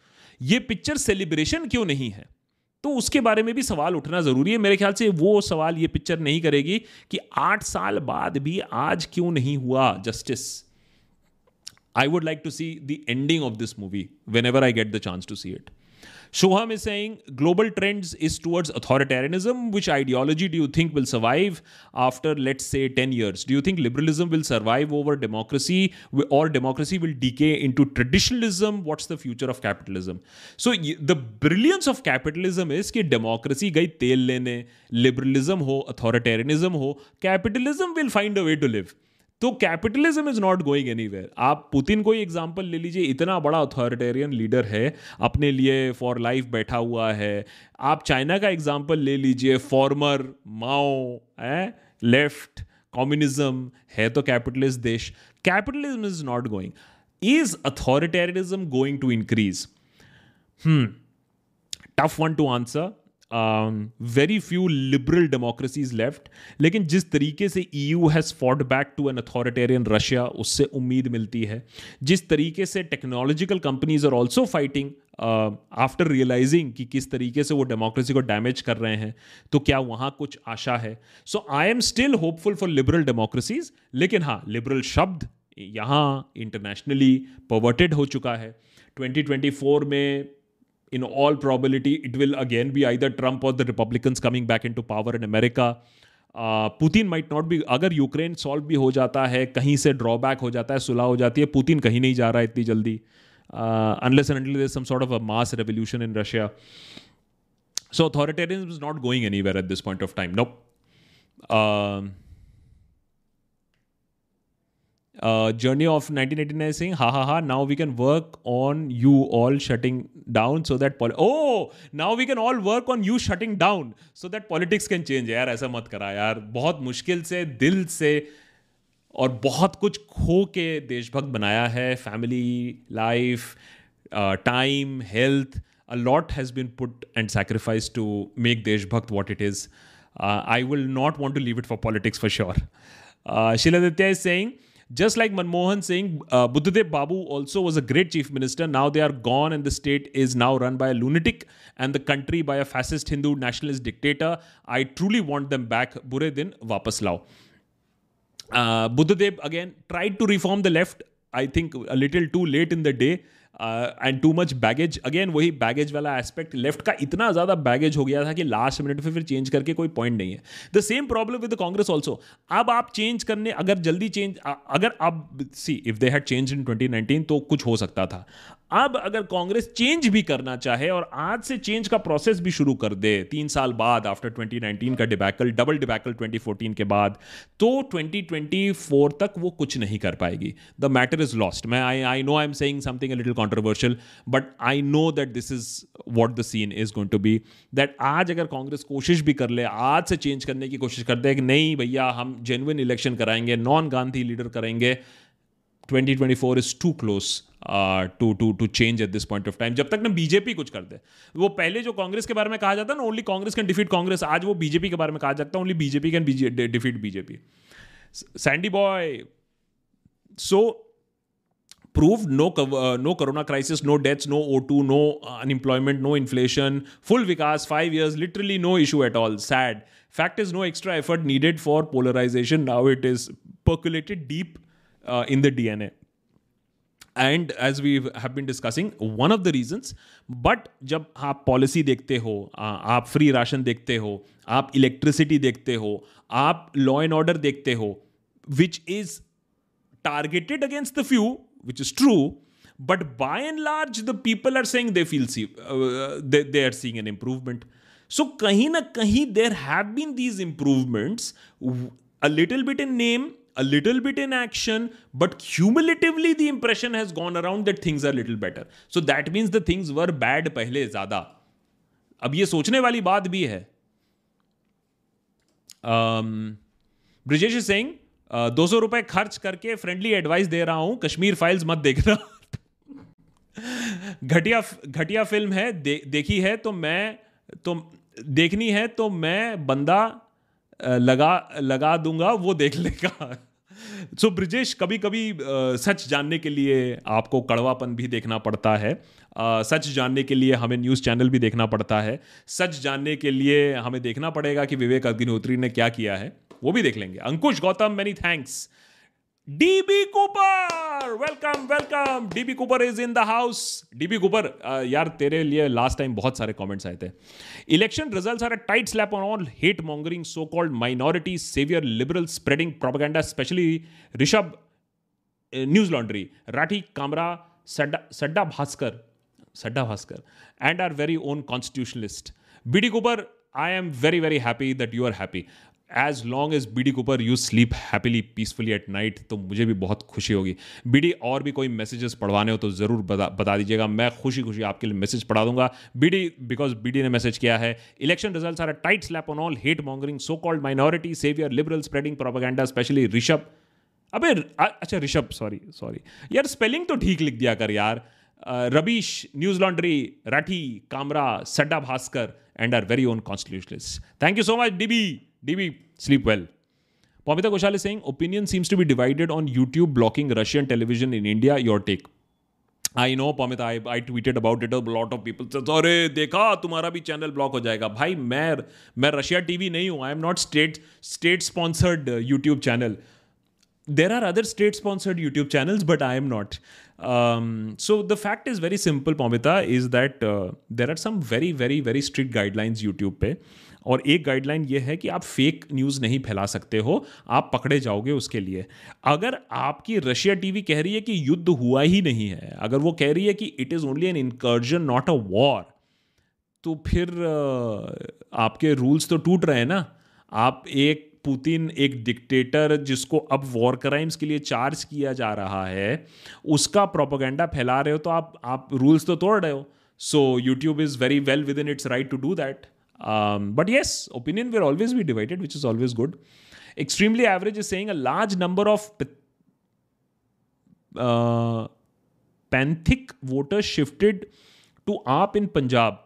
ये पिक्चर सेलिब्रेशन क्यों नहीं है? तो उसके बारे में भी सवाल उठना ज़रूरी है। मेरे ख्याल से वो सवाल, ये पिक्चर नहीं करेगी कि आठ साल बाद भी आज क्यों नहीं हुआ justice I would like to see the ending of this movie whenever I get the chance to see it Shoham is saying global trends is towards authoritarianism. Which ideology do you think will survive after, let's say, 10 years? Do you think liberalism will survive over democracy or democracy will decay into traditionalism? What's the future of capitalism? So the brilliance of capitalism is कि democracy गई तेल लेने liberalism हो authoritarianism हो capitalism will find a way to live. तो capitalism is not going any आप Putin को ही एग्ज़ाम्पल ले लीजिए, इतना बड़ा अथॉरिटेरियन लीडर है, अपने लिए फॉर लाइफ बैठा हुआ है। आप चाइना का एग्ज़ाम्पल ले लीजिए फॉर्मर माओ है लेफ़्ट कम्युनिज्म है तो कैपिटलिस्ट देश। Capitalism is not going is authoritarianism going to increase tough one to answer very few liberal democracies left लेकिन जिस तरीके से E U has fought back to an authoritarian Russia उससे उम्मीद मिलती है जिस तरीके से technological companies are also fighting after realizing कि किस तरीके से वो डेमोक्रेसी को डैमेज कर रहे हैं तो क्या वहाँ कुछ आशा है so I am still hopeful for liberal democracies लेकिन हाँ लिबरल शब्द यहाँ इंटरनेशनली पवर्टेड हो चुका है 2024 में in all probability, it will again be either Trump or the Republicans coming back into power in America. Putin might not be अगर Ukraine solve भी हो जाता है कहीं से ड्रॉबैक हो जाता है सुलह हो जाती है पुतिन कहीं नहीं जा रहा है इतनी जल्दी unless and until some sort of a mass revolution in Russia so authoritarian is not going anywhere at this point of time no uh, journey of 1989 saying ha ha ha now we can work on you all shutting down so that poli- oh now we can all work on you shutting down so that politics can change यार ऐसा मत करा यार बहुत मुश्किल से दिल से और बहुत कुछ खो के देशभक्त बनाया है family life time health a lot has been put and sacrificed to make Deshbhakt what it is. Uh, I will not want to leave it for politics for sure. Uh, Shiladitya is saying, just like Manmohan saying, uh, Buddhadev Babu also was a great chief minister. Now they are gone, and the state is now run by a lunatic and the country by a fascist Hindu nationalist dictator. I truly want them back. Bure din vapas lao. Uh, Buddhadev again tried to reform the left. I think a little too late in the day. And too much baggage again वही baggage वाला aspect left का इतना ज़्यादा baggage हो गया था कि last minute में फिर चेंज करके कोई पॉइंट नहीं है. The same problem with Congress also अब आप चेंज करने, अगर जल्दी चेंज अगर आप see if they had change in 2019 तो कुछ हो सकता था. अब अगर कांग्रेस चेंज भी करना चाहे और आज से चेंज का प्रोसेस भी शुरू कर दे, तीन साल बाद आफ्टर 2019 का डिबैकल डबल डिबैकल 2014 के बाद तो 2024 तक वो कुछ नहीं कर पाएगी। द मैटर इज़ लॉस्ट मैं I I know I am saying something little controversial but I know that this is what the scene is going to be that आज अगर कांग्रेस कोशिश भी कर ले, आज से चेंज करने की कोशिश करते हैं कि नहीं भैया, हम जेनुइन इलेक्शन कराएँगे नॉन गांधी लीडर करेंगे 2024 is too close to to to change at this point of time जब तक ना बीजेपी कुछ कर दे वो पहले जो कांग्रेस के बारे में कहा जाता है ना only Congress can defeat Congress. आज वो बीजेपी के बारे में कहा जाता है only BJP can defeat BJP Sandy boy so prove no no corona crisis no deaths no O two no unemployment no inflation full vikas five years literally no issue at all sad fact is no extra effort needed for polarisation now it is percolated deep in the D N A and age we have been discussing one of the reasons but जब आप policy देखते हो आप free ration देखते हो, आप electricity देखते हो, आप लॉ एंड ऑर्डर देखते हो which is targeted against the few which is true but by and large the people are saying they feel see they are seeing an improvement so कहीं ना कहीं there have been these improvements a little bit in name a little bit in action, but cumulatively the impression has gone around that things are little better. So that means the things were bad पहले ज़्यादा अब ये सोचने वाली बात भी है Brijesh is saying दो सौ रुपए खर्च करके फ्रेंडली एडवाइस दे रहा हूँ कश्मीर फाइल्स मत देखना घटिया घटिया फ़िल्म है दे, देखी है तो मैं तो देखनी है तो मैं बंदा लगा लगा दूँगा, वो देख लेगा। सो ब्रिजेश कभी कभी सच जानने के लिए आपको कड़वापन भी देखना पड़ता है। सच जानने के लिए हमें न्यूज़ चैनल भी देखना पड़ता है। सच जानने के लिए हमें देखना पड़ेगा कि विवेक अग्निहोत्री ने क्या किया है। वो भी देख लेंगे। Ankush Gautam many thanks DB Cooper welcome welcome DB Cooper is in the house DB Cooper यार, तेरे लिए लास्ट टाइम बहुत सारे कमेंट्स आए थे। Election results are a tight slap on all hate mongering so called minority saviour liberal spreading propaganda specially Rishabh Newslaundry Rathee Kamra Sadda Sadda Bhaskar Sadda Bhaskar and our very own constitutionalist B D Cooper I am very very happy that you are happy as long as B D Cooper you sleep happily peacefully at night तो मुझे भी बहुत खुशी होगी। B D और भी कोई messages पढ़वाने हो तो ज़रूर बता बता दीजिएगा। मैं खुशी खुशी आपके लिए मैसेज पढ़ा दूँगा। B D because B D ने मैसेज किया है election result are tight slap on all hate mongering so called minority saviour liberal spreading propaganda specially Rishabh अबे अच्छा ऋषभ सॉरी सॉरी यार स्पेलिंग तो ठीक लिख दिया कर यार। Ravish Newslaundry Rathee, Kamra, Sadda Bhaskar and our very own constitutionalist thank you so much DB DB sleep well Pamita Ghoshal Singh opinion seems to be divided on YouTube blocking Russian television in India your take I know Pamita I I tweeted about it lot of people अरे देखा तुम्हारा भी channel block हो जाएगा भाई मैं मैं Russia TV नहीं हूँ I am not state state sponsored YouTube channel there are other state sponsored YouTube channel but I am not so the fact is very simple Pamita is that there are some very very very strict guidelines YouTube पे और एक guideline ये है कि आप fake news नहीं फैला सकते हो, आप पकड़े जाओगे उसके लिए। अगर आपकी रशिया टीवी कह रही है कि युद्ध हुआ ही नहीं है, अगर वो कह रही है कि it is only an incursion not a war तो फिर आपके रूल्स तो टूट रहे हैं ना। आप एक पुतिन, एक डिक्टेटर जिसको अब वॉर क्राइम्स के लिए चार्ज किया जा रहा है, उसका प्रोपोगेंडा फैला रहे हो तो आप आप रूल्स तो तोड़ रहे हो। So YouTube is very well within its right to do that Um, but yes, opinion will always be divided, which is always good. extremely average is saying a large number of uh, panthic voters shifted to AAP in Punjab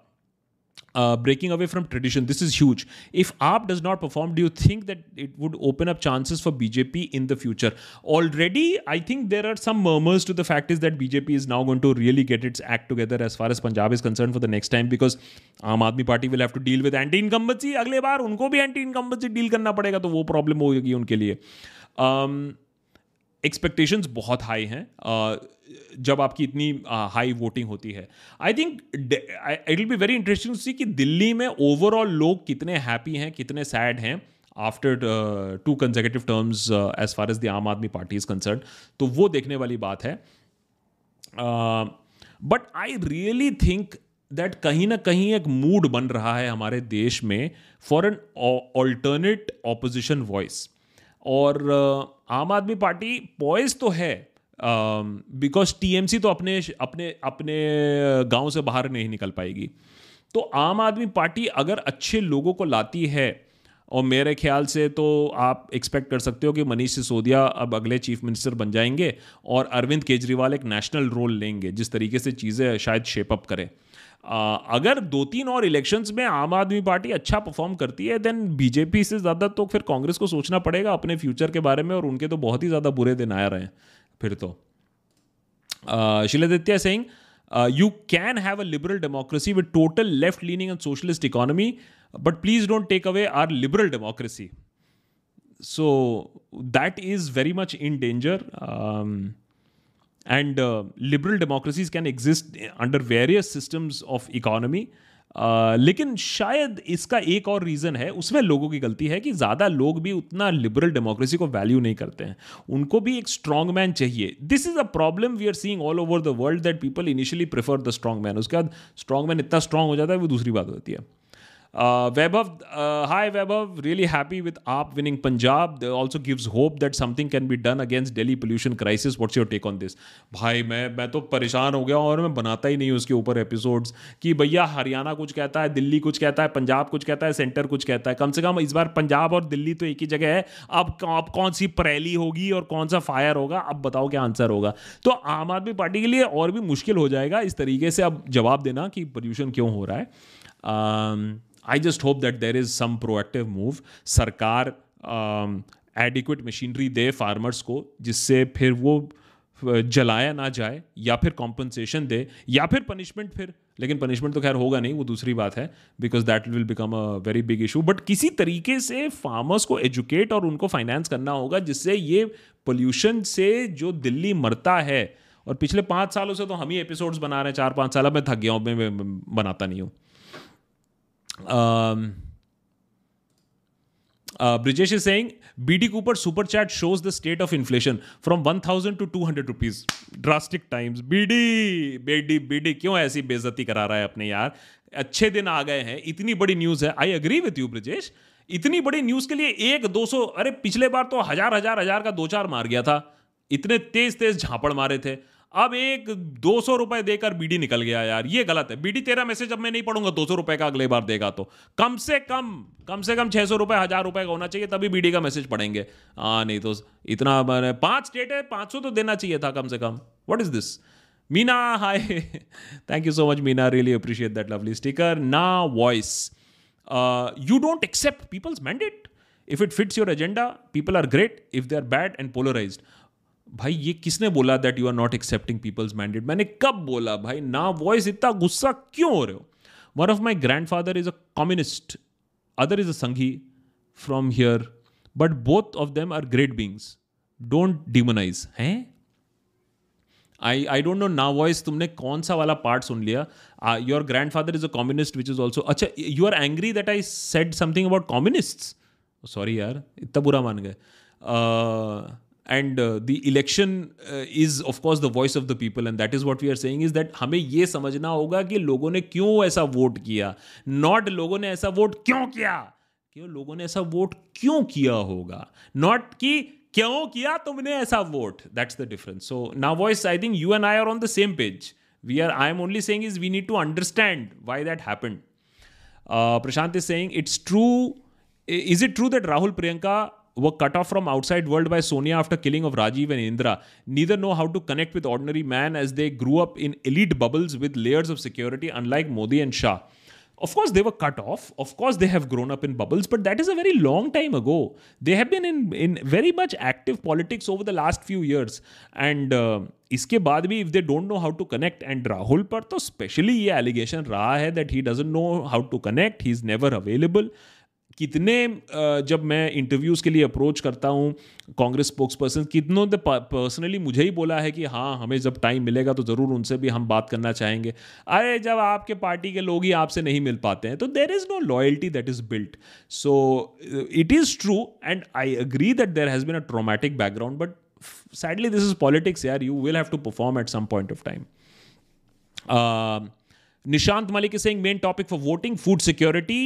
uh, breaking away from tradition. This is huge. If AAP does not perform, do you think that it would open up chances for BJP in the future? Already, I think there are some murmurs to the fact is that BJP is now going to really get its act together as far as Punjab is concerned for the next time because Aam Aadmi Party will have to deal with anti-incumbency. अगले बार उनको भी anti-incumbency deal करना पड़ेगा तो वो problem होगी उनके लिए. Um, एक्सपेक्टेशंस बहुत हाई हैं जब आपकी इतनी हाई वोटिंग होती है। I think it will be very interesting see कि दिल्ली में ओवरऑल लोग कितने हैप्पी हैं, कितने सैड हैं after two conservative terms as far as the Aam Aadmi Party is concern तो वो देखने वाली बात है। But I really think that कहीं ना कहीं एक मूड बन रहा है हमारे देश में for an alternate opposition voice और आम आदमी पार्टी पॉइस तो है बिकॉज़ टीएमसी तो अपने अपने अपने गाँव से बाहर नहीं निकल पाएगी। तो आम आदमी पार्टी अगर अच्छे लोगों को लाती है, और मेरे ख्याल से तो आप एक्सपेक्ट कर सकते हो कि मनीष सिसोदिया अब अगले चीफ मिनिस्टर बन जाएँगे, और अरविंद केजरीवाल एक नेशनल रोल लेंगे, जिस तरीके से चीज़ें शायद शेपअप करें। अगर दो तीन और इलेक्शंस में आम आदमी पार्टी अच्छा परफॉर्म करती है देन बीजेपी से ज़्यादा तो फिर कांग्रेस को सोचना पड़ेगा अपने फ्यूचर के बारे में और उनके तो बहुत ही ज़्यादा बुरे दिन आ रहे हैं फिर तो। Shiladitya Singh you can have a liberal democracy with total left leaning and socialist economy but please don't take away our liberal democracy so that is very much in danger and uh, liberal democracies can exist under various systems of economy. Uh, लेकिन शायद इसका एक और reason है उसमें लोगों की गलती है कि ज़्यादा लोग भी उतना लिबरल डेमोक्रेसी को वैल्यू नहीं करते हैं। उनको भी एक स्ट्रॉन्ग मैन चाहिए। This is a problem we are seeing all over the world that people initially prefer the strong man उसके बाद स्ट्रॉन्ग मैन इतना स्ट्रॉन्ग हो जाता है वो दूसरी बात होती है। Hi Vaibhav, really happy with AAP winning Punjab. They also gives hope that something can be done against Delhi pollution crisis. What's your take on this? भाई मैं मैं तो परेशान हो गया और मैं बनाता ही नहीं उसके ऊपर एपिसोड्स कि भैया हरियाणा कुछ कहता है दिल्ली कुछ कहता है पंजाब कुछ कहता है सेंटर कुछ कहता है कम से कम इस बार पंजाब और दिल्ली तो एक ही जगह है अब अब कौन सी परेली होगी और कौन सा फायर होगा अब बताओ क्या आंसर होगा तो आम आदमी पार्टी के लिए और भी मुश्किल हो जाएगा इस तरीके से अब जवाब देना कि पोल्यूशन क्यों हो रहा है I just hope that there is some proactive move सरकार एडिक्वेट मशीनरी दे फार्मर्स को, जिससे फिर वो जलाया ना जाए, या फिर कॉम्पनसेशन दे, या फिर पनिशमेंट फिर, लेकिन पनिशमेंट तो खैर होगा नहीं, वो दूसरी बात है because that will become a very big issue but किसी तरीके से फार्मर्स को एजुकेट और उनको फाइनेंस करना होगा, जिससे ये पोल्यूशन से जो दिल्ली मरता है, और पिछले पाँच सालों से तो हम ही एपिसोड्स बना रहे हैं, चार पाँच साल, अब मैं थक गया हूँ मैं, बनाता नहीं हूँ। Um, uh, Brijesh is saying BD Cooper super chat shows the state of inflation from 1000 to 200 rupees. Drastic times. BD, BD, BD क्यों ऐसी बेइज्जती करा रहा है अपने यार? अच्छे दिन आ गए हैं इतनी बड़ी न्यूज़ है। I agree with you Brijesh इतनी बड़ी न्यूज़ के लिए एक दो सौ अरे पिछले बार तो हज़ार हज़ार हज़ार का दो चार मार गया था। इतने तेज तेज झापड़ मारे थे। अब एक दो सौ रुपए देकर बीडी निकल गया यार, ये गलत है। बीडी तेरा मैसेज अब मैं नहीं पढ़ूँगा, दो सौ रुपए का अगले बार देगा तो। कम से कम कम से कम छह सौ रुपए, हज़ार रुपए का होना चाहिए, तभी बीडी का मैसेज पढ़ेंगे। हाँ नहीं तो इतना पाँच स्टेट है, पाँच सौ तो देना चाहिए था कम से कम। What is this Meena hi thank you so much Meena really appreciate that lovely sticker ना voice you don't accept people's mandate if it fits your agenda people are great if they are bad and polarised भाई, ये किसने बोला that you are not accepting people's mandate मैंने कब बोला भाई? ना वॉइस इतना गुस्सा क्यों हो रहे हो? One of my grandfather is a communist other is a Sanghi from here but both of them are great beings don't demonise हैं आई आई डोंट नो ना वॉइस तुमने कौन सा वाला पार्ट सुन लिया? Your grandfather is a communist which is also अच्छा you are angry that I said something about communist sorry यार, इतना बुरा मान गए। And the election is of course the voice of the people and that is what we are saying is that हमें ये समझना होगा कि लोगों ने क्यों ऐसा वोट किया? नॉट लोगों ने ऐसा वोट क्यों किया? क्यों लोगों ने ऐसा वोट क्यों किया होगा? नॉट कि क्यों किया तुमने ऐसा vote that's the difference so ना voice I think you and I are on the same page we are I am only saying is we need to understand why that happen Prashant is saying it's true is it true that Rahul Priyanka were cut off from outside world by Sonia after killing of Rajiv and Indra neither know how to connect with ordinary man as they grew up in elite bubbles with layers of security unlike Modi and Shah. Of course, they were cut off. Of course, they have grown up in bubbles, but that is a very long time ago. They have been in, in very much active politics over the last few years. And uh, इसके बाद भी if they don't know how to connect and Rahul पर तो specially ये allegation रहा है that he doesn't know how to connect he is never available कितने जब मैं इंटरव्यूज़ के लिए अप्रोच करता हूँ कांग्रेस स्पोक्स पर्सन कितनों ने पर्सनली मुझे ही बोला है कि हाँ हमें जब टाइम मिलेगा तो ज़रूर उनसे भी हम बात करना चाहेंगे। अरे जब आपके पार्टी के लोग ही आपसे नहीं मिल पाते हैं तो there is no loyalty that is built so it is true and I agree that there has been a traumatic background but sadly this is politics will have to perform at some point of time. Uh, nishant malik is saying main topic for voting food security.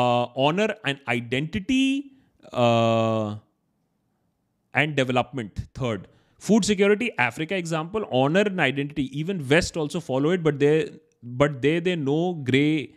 Uh, honor and identity uh, and development third food security africa example honor and identity even west also follow it but they but they they know gray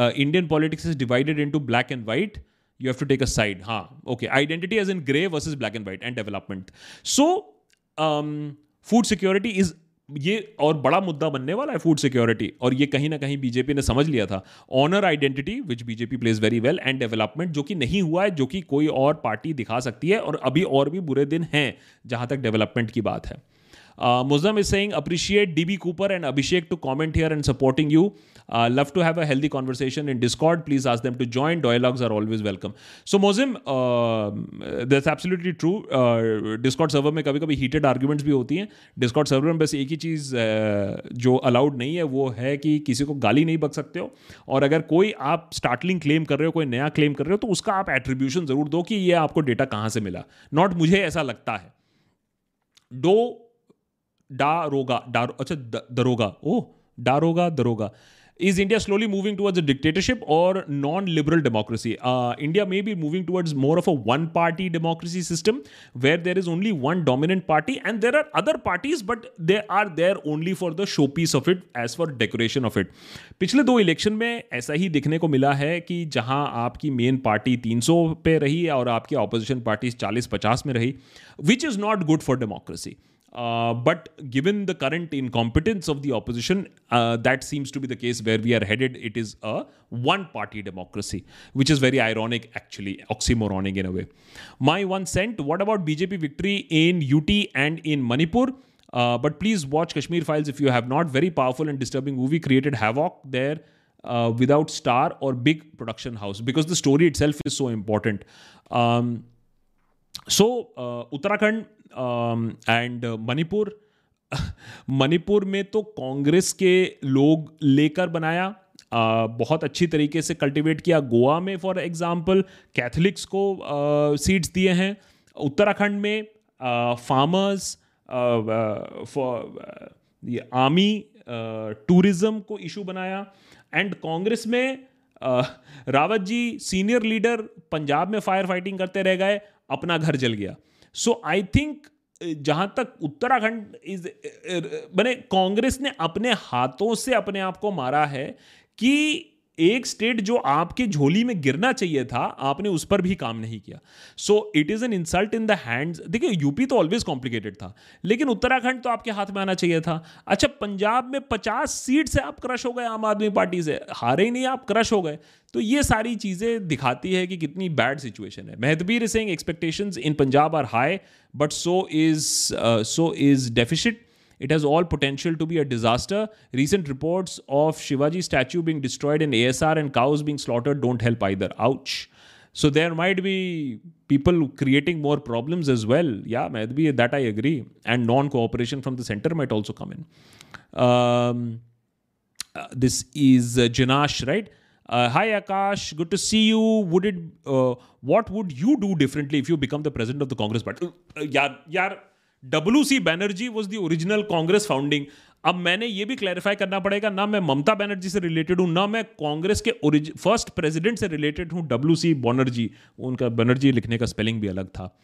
uh, indian politics is divided into black and white you have to take a side. Ha, okay. Identity as in gray versus black and white and development. So, um, food security is ये और बड़ा मुद्दा बनने वाला है food security और ये कहीं ना कहीं बीजेपी ने समझ लिया था। Honour identity which BJP plays very well and development जो कि नहीं हुआ है, जो कि कोई और पार्टी दिखा सकती है, और अभी और भी बुरे दिन हैं, जहाँ तक डेवलपमेंट की बात है। Mujam is saying appreciate DB Cooper and Abhishek to comment here and supporting you. Uh, love to have a healthy conversation in Discord. Please ask them to join. Dialogues are always welcome. So, Muslim, uh, that's absolutely true. Uh, Discord server में कभी कभी heated arguments भी होती हैं Discord server में बस एक ही चीज़ uh, जो अलाउड नहीं है वो है कि किसी को गाली नहीं बक सकते हो और अगर कोई आप स्टार्टलिंग क्लेम कर रहे हो कोई नया क्लेम कर रहे हो तो उसका आप एट्रीब्यूशन ज़रूर दो कि ये आपको डेटा कहाँ से मिला नॉट मुझे ऐसा लगता है दो Daroga. Dar, अच्छा Daroga oh Daroga Daroga is India slowly moving towards a dictatorship और non liberal democracy India may be moving towards more of a one party democracy system where there is only one dominant party and there are other parties but they are there only for the showpiece of it as for decoration of it पिछले दो election में ऐसा ही देखने को मिला है कि जहाँ आपकी मेन पार्टी 300 पे रही और आपकी अपोजिशन पार्टीज़ 40-50 में रही which is not good for democracy uh, but given the current incompetence of the opposition, uh, that seems to be the case where we are headed. It is a one party democracy, which is very ironic, actually, oxymoronic in a way. My one cent what about BJP victory in UT and in Manipur? Uh, but please watch Kashmir Files if you have not. Very powerful and disturbing movie created havoc there. Uh, without star or big production house because the story itself is so important um, so uh, uttarakhand and Manipur Manipur में तो कांग्रेस के लोग लेकर बनाया uh, बहुत अच्छी तरीके से कल्टीवेट किया। गोवा में फॉर एग्जांपल कैथलिक्स को सीट्स uh, दिए हैं। उत्तराखंड में फार्मर्स फॉर आर्मी टूरिज़्म को इशू बनाया। एंड कांग्रेस में uh, Rawat ji senior leader Punjab में फायर फाइटिंग करते रह गए अपना घर जल गया। सो आई थिंक जहाँ तक उत्तराखंड इज़ मैंने कांग्रेस ने अपने हाथों से अपने आप को मारा है कि एक स्टेट जो आपके झोली में गिरना चाहिए था, आपने उस पर भी काम नहीं किया। So it is an insult in the hands देखिए यूपी तो ऑलवेज कॉम्प्लिकेटेड था, लेकिन उत्तराखंड तो आपके हाथ में आना चाहिए था। अच्छा पंजाब में पचास सीट से आप क्रश हो गए आम आदमी पार्टी से। हारे ही नहीं, आप क्रश हो गए। तो ये सारी चीज़ें दिखाती है कि कितनी बैड सिचुएशन है। Mehtabir Singh expectations in Punjab are high but so is so is deficit It has all potential to be a disaster. Recent reports of Shivaji statue being destroyed in ASR and cows being slaughtered don't help either. Ouch. So there might be people creating more problems as well. Yeah, might be that I agree. And non-cooperation from the center might also come in. Um, uh, this is uh, Janash, right? Uh, hi Akash, good to see you. Would it? Uh, what would you do differently if you become the president of the Congress Party? Uh, yeah, yeah. W C Banerjee was the original Congress founding अब मैंने ये भी clarify करना पड़ेगा, ना मैं ममता बैनर्जी से related हूँ, ना मैं कांग्रेस के ओरिज फ़र्स्ट प्रेसिडेंट से रिलेटेड हूँ डब्ल्यू सी बॉनर्जी उनका बैनर्जी लिखने का स्पेलिंग भी अलग था।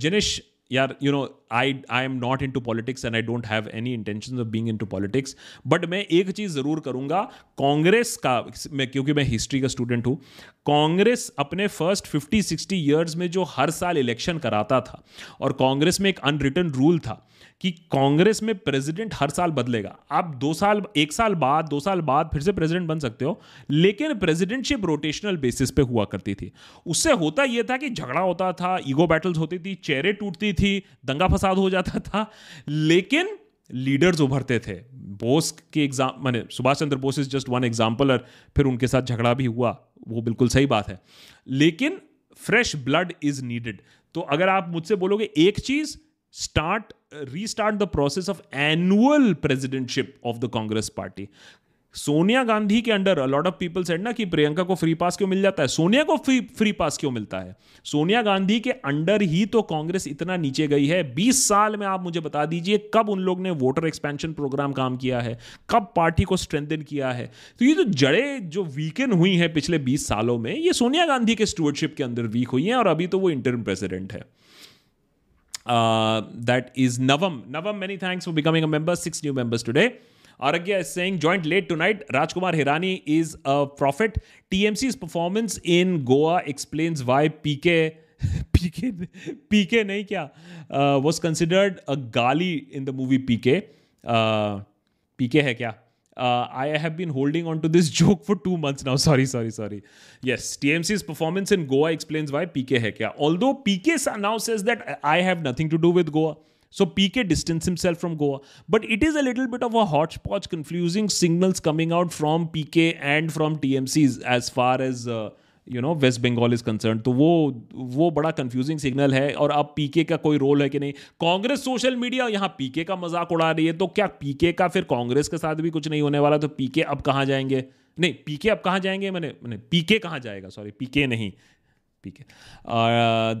जिनेश यार you know I I am not into politics and I don't have any intention of being into politics but मैं एक चीज़ ज़रूर करूँगा, कांग्रेस का, मैं, क्योंकि मैं हिस्ट्री का स्टूडेंट हूँ, कांग्रेस अपने फ़र्स्ट फिफ्टी सिक्सटी ईयर्स में जो हर साल इलेक्शन कराता था, और कांग्रेस में एक अनरिटन रूल था कि कांग्रेस में प्रेसिडेंट हर साल बदलेगा। आप दो साल, एक साल बाद, दो साल बाद फिर से प्रेसिडेंट बन सकते हो, लेकिन प्रेसिडेंटशिप रोटेशनल बेसिस पे हुआ करती थी। उससे होता यह था कि झगड़ा होता था ईगो बैटल्स होती थी, चेहरे टूटती थी, दंगा फसाद हो जाता था, लेकिन लीडर्स उभरते थे। बोस के एग्ज़ाम मैंने Subhash Chandra Bose is just one example और फिर उनके साथ झगड़ा भी हुआ, वो बिल्कुल सही बात है। लेकिन फ्रेश ब्लड इज़ नीडेड तो अगर आप मुझसे बोलोगे, एक चीज़ start restart the process of annual presidentship of the Congress party. Sonia Gandhi के under lot of people said ना कि प्रियंका को फ्री पास क्यों मिल जाता है? सोनिया को फ्री फ्री पास क्यों मिलता है? सोनिया गांधी के अंडर ही तो कांग्रेस इतना नीचे गई है। 20 साल में आप मुझे बता दीजिए कब उन लोग ने वोटर एक्सपेंशन प्रोग्राम काम किया है? कब पार्टी को स्ट्रेंथन किया है? तो ये जो जड़े जो वीकन हुई हैं पिछले बीस सालों में, ये सोनिया गांधी के स्टूवर्डशिप के अंदर वीक हुई हैं और अभी तो वो इंटरम प्रेसिडेंट है। Uh, that is Navam. Navam, many thanks for becoming a member. Six new members today. Aragya is saying, joined late tonight. Rajkumar Hirani is a prophet. TMC's performance in Goa explains why PK. PK, PK nahi kya, uh, was considered a gali in the movie PK. Uh, PK hai kya? Uh, I have been holding on to this *laughs* joke for two months now. Sorry, sorry, sorry. Yes, TMC's performance in Goa explains why PK hai kya. Although PK now says that I have nothing to do with Goa. So PK distanced himself from Goa. But it is a little bit of a hodgepodge, confusing signals coming out from PK and from TMCs as far as. Uh, you know West Bengal is concern तो वो वो बड़ा confusing signal है और अब पीके का कोई role है कि नहीं? कांग्रेस सोशल मीडिया यहाँ पीके का मज़ाक उड़ा रही है तो क्या पीके का फिर कांग्रेस के साथ भी कुछ नहीं होने वाला? तो पीके अब कहाँ जाएँगे? नहीं पीके अब कहाँ जाएँगे? मैंने मैंने पीके कहाँ जाएगा? सॉरी पीके नहीं। PK.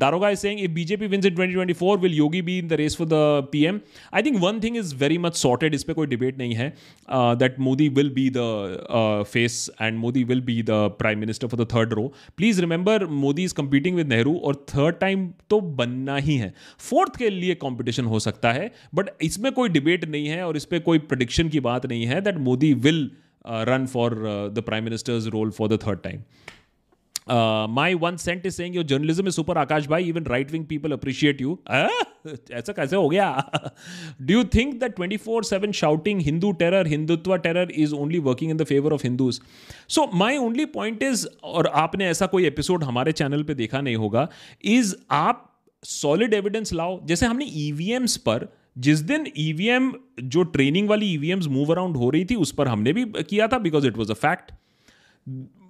Daroga is saying if BJP wins in 2024 will Yogi be in the race for the PM I think one thing is very much sorted इस पर कोई डिबेट नहीं है that Modi will be the face and Modi will be the prime minister for the third row please remember Modi is competing with Nehru और third time तो बनना ही है। Fourth के लिए कॉम्पिटिशन हो सकता है बट इसमें कोई डिबेट नहीं है और इस पर कोई प्रडिक्शन की बात नहीं है that Modi will run for the prime minister's role for the third time my one cent is saying your journalism is super Akash भाई even right wing people appreciate you ऐसा कैसे हो गया? Do you think that twenty four seven shouting Hindu terror Hindutva terror is only working in the favour of Hindus so my only point is और आपने ऐसा कोई episode हमारे channel पर देखा नहीं होगा इज़ आप सॉलिड एविडेंस लाओ। जैसे हमने ईवीएम्स पर, जिस दिन ईवीएम जो ट्रेनिंग वाली ईवीएम्स मूव अराउंड हो रही थी, उस पर हमने भी किया था because it was a fact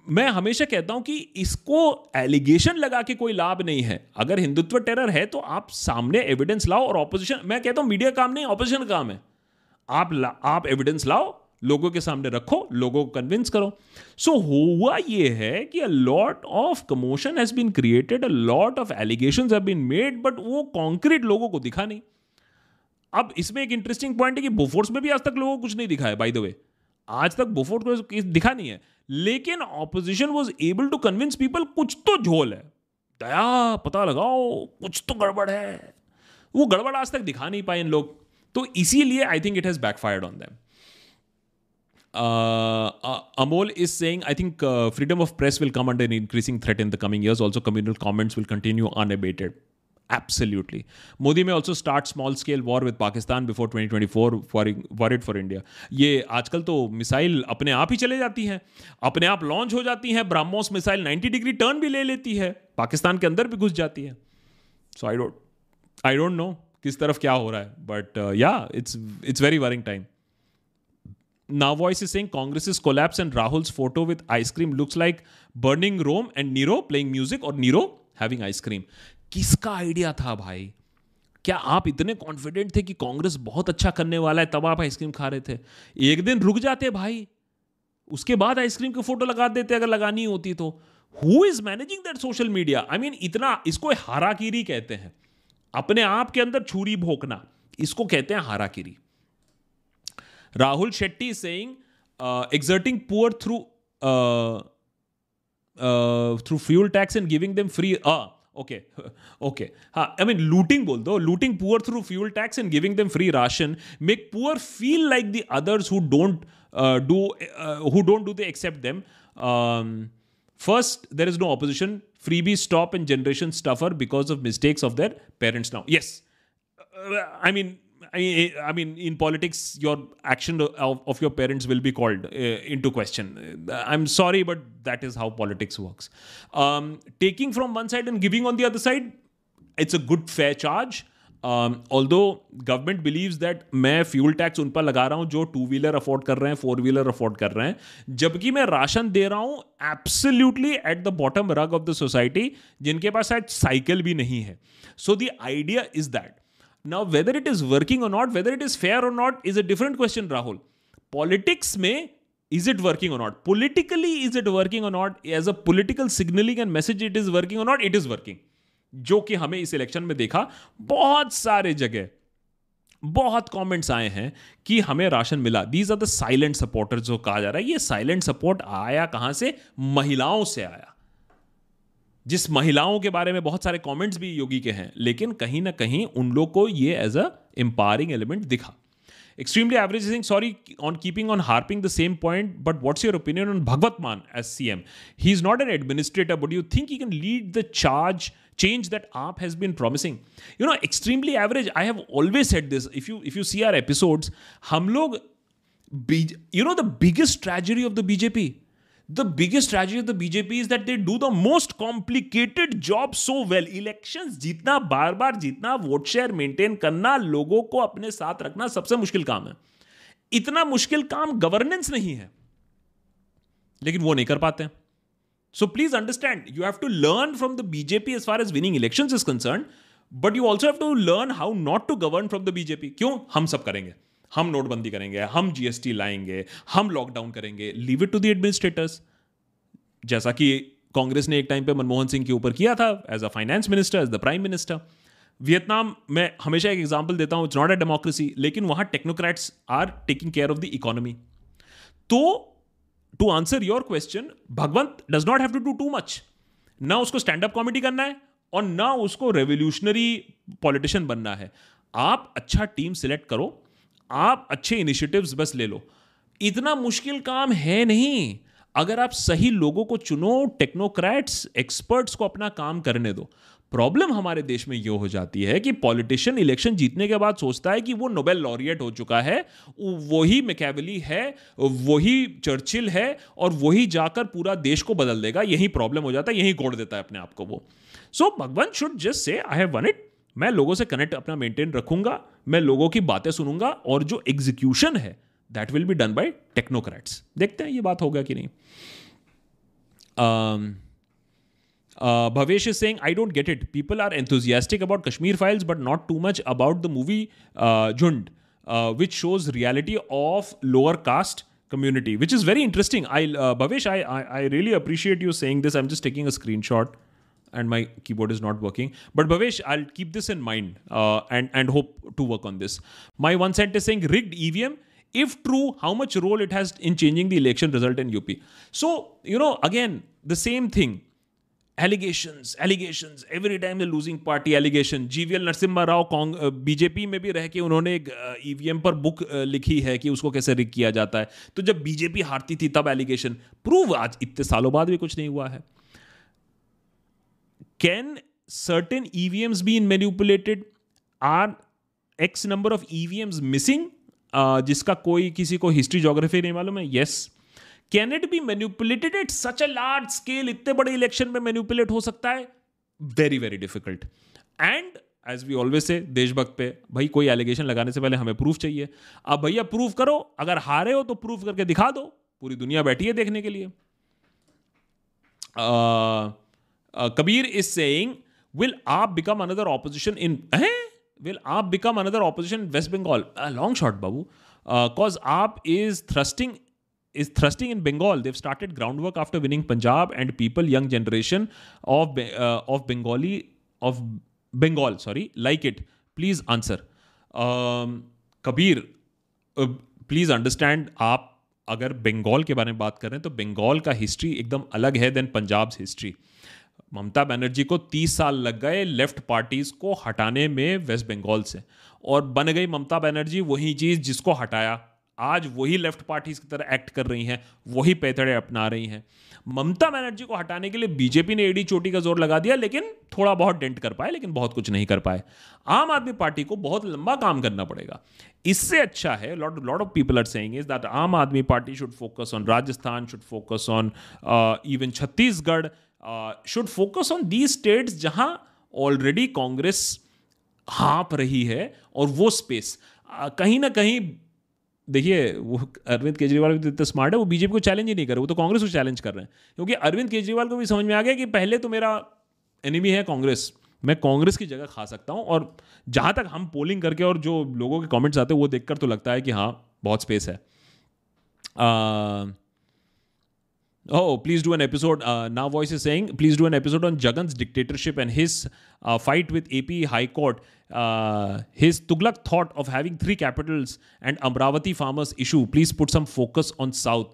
मैं हमेशा कहता हूँ कि इसको एलिगेशन लगा के कोई लाभ नहीं है। अगर हिंदुत्व टेरर है तो आप सामने एविडेंस लाओ और ऑपोजिशन मैं कहता हूँ मीडिया काम नहीं ऑपोजिशन काम है। आप आप एविडेंस लाओ लोगों के सामने रखो लोगों को कन्विंस करो। सो so, हुआ ये है कि a lot of commotion has been created a lot of allegation have been made but वो कॉन्क्रीट लोगों को दिखा नहीं। अब इसमें एक इंटरेस्टिंग पॉइंट है कि बोफोर्स में भी आज तक लोगों को कुछ नहीं दिखा है बाय द वे आज तक बोफोर्स को दिखा नहीं है। लेकिन opposition was able to convince people कुछ तो झोल है। दया, पता लगाओ, कुछ तो गड़बड़ है। वो गड़बड़ आज तक दिखा नहीं पाए इन लोग। तो इसीलिए I think it has backfired on them Amol is saying I think freedom of press will come under in increasing threat in the coming years also communal comments will continue unabated Absolutely. Modi may also start small scale war with Pakistan before 2024 worried for India. ये आजकल तो missile अपने आप ही चले जाती हैं अपने आप लॉन्च हो जाती हैं ब्राह्मोस मिसाइल 90 डिग्री टर्न भी ले लेती है पाकिस्तान के अंदर भी घुस जाती है so I don't I don't know किस तरफ़ क्या हो रहा है बट या it's it's very worrying time Now voice is saying Congress's collapse and Rahul's photo with ice cream looks like burning Rome and Nero playing music or Nero having ice cream. किसका idea था भाई? क्या आप इतने confident थे कि कांग्रेस बहुत अच्छा करने वाला है, तब आप आइसक्रीम खा रहे थे? एक दिन रुक जाते भाई। उसके बाद आइसक्रीम की फ़ोटो लगा देते, अगर लगानी होती तो। Who is managing that social media I mean इतना, इसको हाराकीरी कहते हैं। अपने आप के अंदर छुरी भोंकना, इसको कहते हैं harakiri. Rahul Shetty saying exerting poor through through fuel tax and giving them free okay okay हाँ आई मीन लूटिंग बोल दो looting poor through fuel tax and giving them free ration make poor feel like the others who don't do who don't do they accept them First, there is no opposition. Freebies stop and generations suffer because of mistakes of their parents now. Yes. Uh, I mean, I mean, in politics, your action of, of your parents will be called uh, into question. I'm sorry, but that is how politics works. Um, taking from one side and giving on the other side, it's a good fair charge. Although government believes that मैं fuel tax उन पर लगा रहा हूँ जो two wheeler afford कर रहे हैं फोर व्हीलर अफोर्ड कर रहे हैं जबकि मैं राशन दे रहा हूँ absolutely at the bottom rung of the society जिनके पास शायद साइकिल भी नहीं है so the idea is that now whether it is working और not whether it is fair और not is a different question Rahul politics में is it working और not politically is it working और not as a political signalling and message it is working और not it is working जो कि हमें इस election में देखा, बहुत सारे जगह, बहुत कमेंट्स आए हैं कि हमें राशन मिला। These are the silent supporter जो कहा जा रहा है। ये साइलेंट सपोर्ट आया कहाँ से? महिलाओं से आया। जिस महिलाओं के बारे में बहुत सारे कमेंट्स भी योगी के हैं, लेकिन कहीं ना कहीं उन लोग को ये एज अ एम्पायरिंग एलिमेंट दिखा। Extremely average Singh sorry on keeping on harping the same point but what's your opinion on Bhagwat Mann as C M he is not an administrator but you think you can lead the charge change that AAP has been promising you know extremely average I have always said this if you if you see our episodes हम लोग you know the biggest treasury of the BJP the biggest tragedy of the BJP is that they do the most complicated job so well. Elections जीतना बार बार जीतना vote share maintain करना, लोगों को अपने साथ रखना सबसे मुश्किल काम है। इतना मुश्किल काम गवर्नेंस नहीं है। लेकिन वो नहीं कर पाते so please understand you have to learn from the BJP as far as winning election is concern but you also have to learn how not to govern from the BJP क्यों? हम सब करेंगे। हम नोटबंदी करेंगे, हम जीएसटी लाएँगे, हम लॉकडाउन करेंगे leave it to the administrators जैसा कि कांग्रेस ने एक टाइम पे मनमोहन सिंह के ऊपर किया था as a finance minister as the prime minister Vietnam मैं हमेशा एक एग्ज़ाम्पल देता हूँ इट्स नॉट अ डेमोक्रेसी लेकिन वहाँ technocrats are taking care of the economy तो to answer your question Bhagwant does not have to do too much ना उसको स्टैंड अप कॉमेडी करना है, और ना उसको रेवोल्यूशनरी पॉलिटिशियन बनना है. आप अच्छा टीम सिलेक्ट करो आप अच्छे इनिशिएटिव्स बस ले लो। इतना मुश्किल काम है नहीं। अगर आप सही लोगों को चुनो टेक्नोक्रेट्स एक्सपर्ट्स को अपना काम करने दो। प्रॉब्लम हमारे देश में ये हो जाती है कि पॉलिटिशियन इलेक्शन जीतने के बाद सोचता है कि वो नोबेल लॉरियट हो चुका है वही मैकेवली है, वही चर्चिल है और वही जाकर पूरा देश को बदल देगा। यही प्रॉब्लम हो जाता है, यही गोड़ देता है अपने आप को वो। So Bhagwan should just say I have won it मैं लोगों से कनेक्ट अपना मेंटेन रखूँगा मैं लोगों की बातें सुनूँगा और जो एग्जीक्यूशन है that will be done by technocrats देखते हैं ये बात होगा कि नहीं। Bhavesh is I don't get it people are enthusiastic about Kashmir Files but not too much about the movie Jhund which shows reality of lower caste community which is very interesting. I uh, bhavesh I, I i really appreciate you saying this. I'm just taking a screenshot. And my keyboard is not working. But Bhavesh, I'll keep this in mind uh, and, and hope to work on this. My one cent is saying rigged EVM. If true, how much role it has in changing the election result in UP? So, you know, again, the same thing. Allegations allegations every time the losing party allegation GVL Narasimha Rao BJP में भी रह के उन्होंने एक EVM पर book लिखी है कि उसको कैसे रिक किया जाता है तो जब बीजेपी हारती थी तब एलिगेशन प्रूव आज इतने सालों बाद भी कुछ नहीं हुआ है can certain EVMs be manipulated? Are X number of EVMs missing? Uh, जिसका कोई किसी को हिस्ट्री जोग्राफी नहीं मालूम है? Yes can it be manipulated at such a large scale इतने बड़े इलेक्शन में मैन्युपुलेट हो सकता है? Very very difficult and as we always say Deshbhakt पे भाई कोई एलिगेशन लगाने से पहले हमें प्रूफ चाहिए। अब भैया प्रूफ करो। अगर हारे हो तो प्रूफ करके दिखा दो। पूरी दुनिया बैठी है देखने के लिए। Uh, Kabir is saying, will AAP become another opposition in... Eh? Will AAP become another opposition in West Bengal? A long shot, Babu. Because uh, AAP is thrusting is thrusting in Bengal. They've started groundwork after winning Punjab and people, young generation of uh, of Bengali of Bengal, sorry, like it. Please answer. Um, Kabir, uh, please understand आप अगर बंगाल के बारे में बात कर हैं तो बंगाल का हिस्ट्री एकदम अलग है देन पंजाब हिस्ट्री ममता बनर्जी को तीस साल लग गए लेफ़्ट पार्टीज़ को हटाने में वेस्ट बंगाल से। और बन गई ममता बनर्जी, वही चीज़ जिसको हटाया। आज वही लेफ़्ट पार्टीज़ की तरह एक्ट कर रही हैं, वही पैतड़े अपना रही हैं। ममता बनर्जी को हटाने के लिए बीजेपी ने एडी चोटी का ज़ोर लगा दिया, लेकिन थोड़ा बहुत डेंट कर पाए, लेकिन बहुत कुछ नहीं कर पाए। आम आदमी पार्टी को बहुत लंबा काम करना पड़ेगा। इससे अच्छा है lot lot of people are saying is that Aam Aadmi Party should focus on Rajasthan should focus on even Chhattisgarh should focus on the states जहाँ ऑलरेडी कांग्रेस हाँप रही है और वो स्पेस uh, कहीं ना कहीं देखिए वो अरविंद केजरीवाल भी तो इतना स्मार्ट है वो बीजेपी को चैलेंज ही नहीं कर रहे वो तो कांग्रेस को चैलेंज कर रहे हैं। क्योंकि अरविंद केजरीवाल को भी समझ में आ गया कि पहले तो मेरा एनिमी है कांग्रेस मैं कांग्रेस की जगह खा सकता हूँ और जहाँ तक हम पोलिंग करके और जो लोगों के कमेंट्स आते हैं वो देखकर तो लगता है कि हाँ बहुत स्पेस है। Uh, Oh, please do an episode. Uh, now, Voice is saying, please do an episode on Jagan's dictatorship and his uh, fight with AP High Court. Uh, his Tuglak thought of having three capitals and Amravati farmers issue. Please put some focus on South.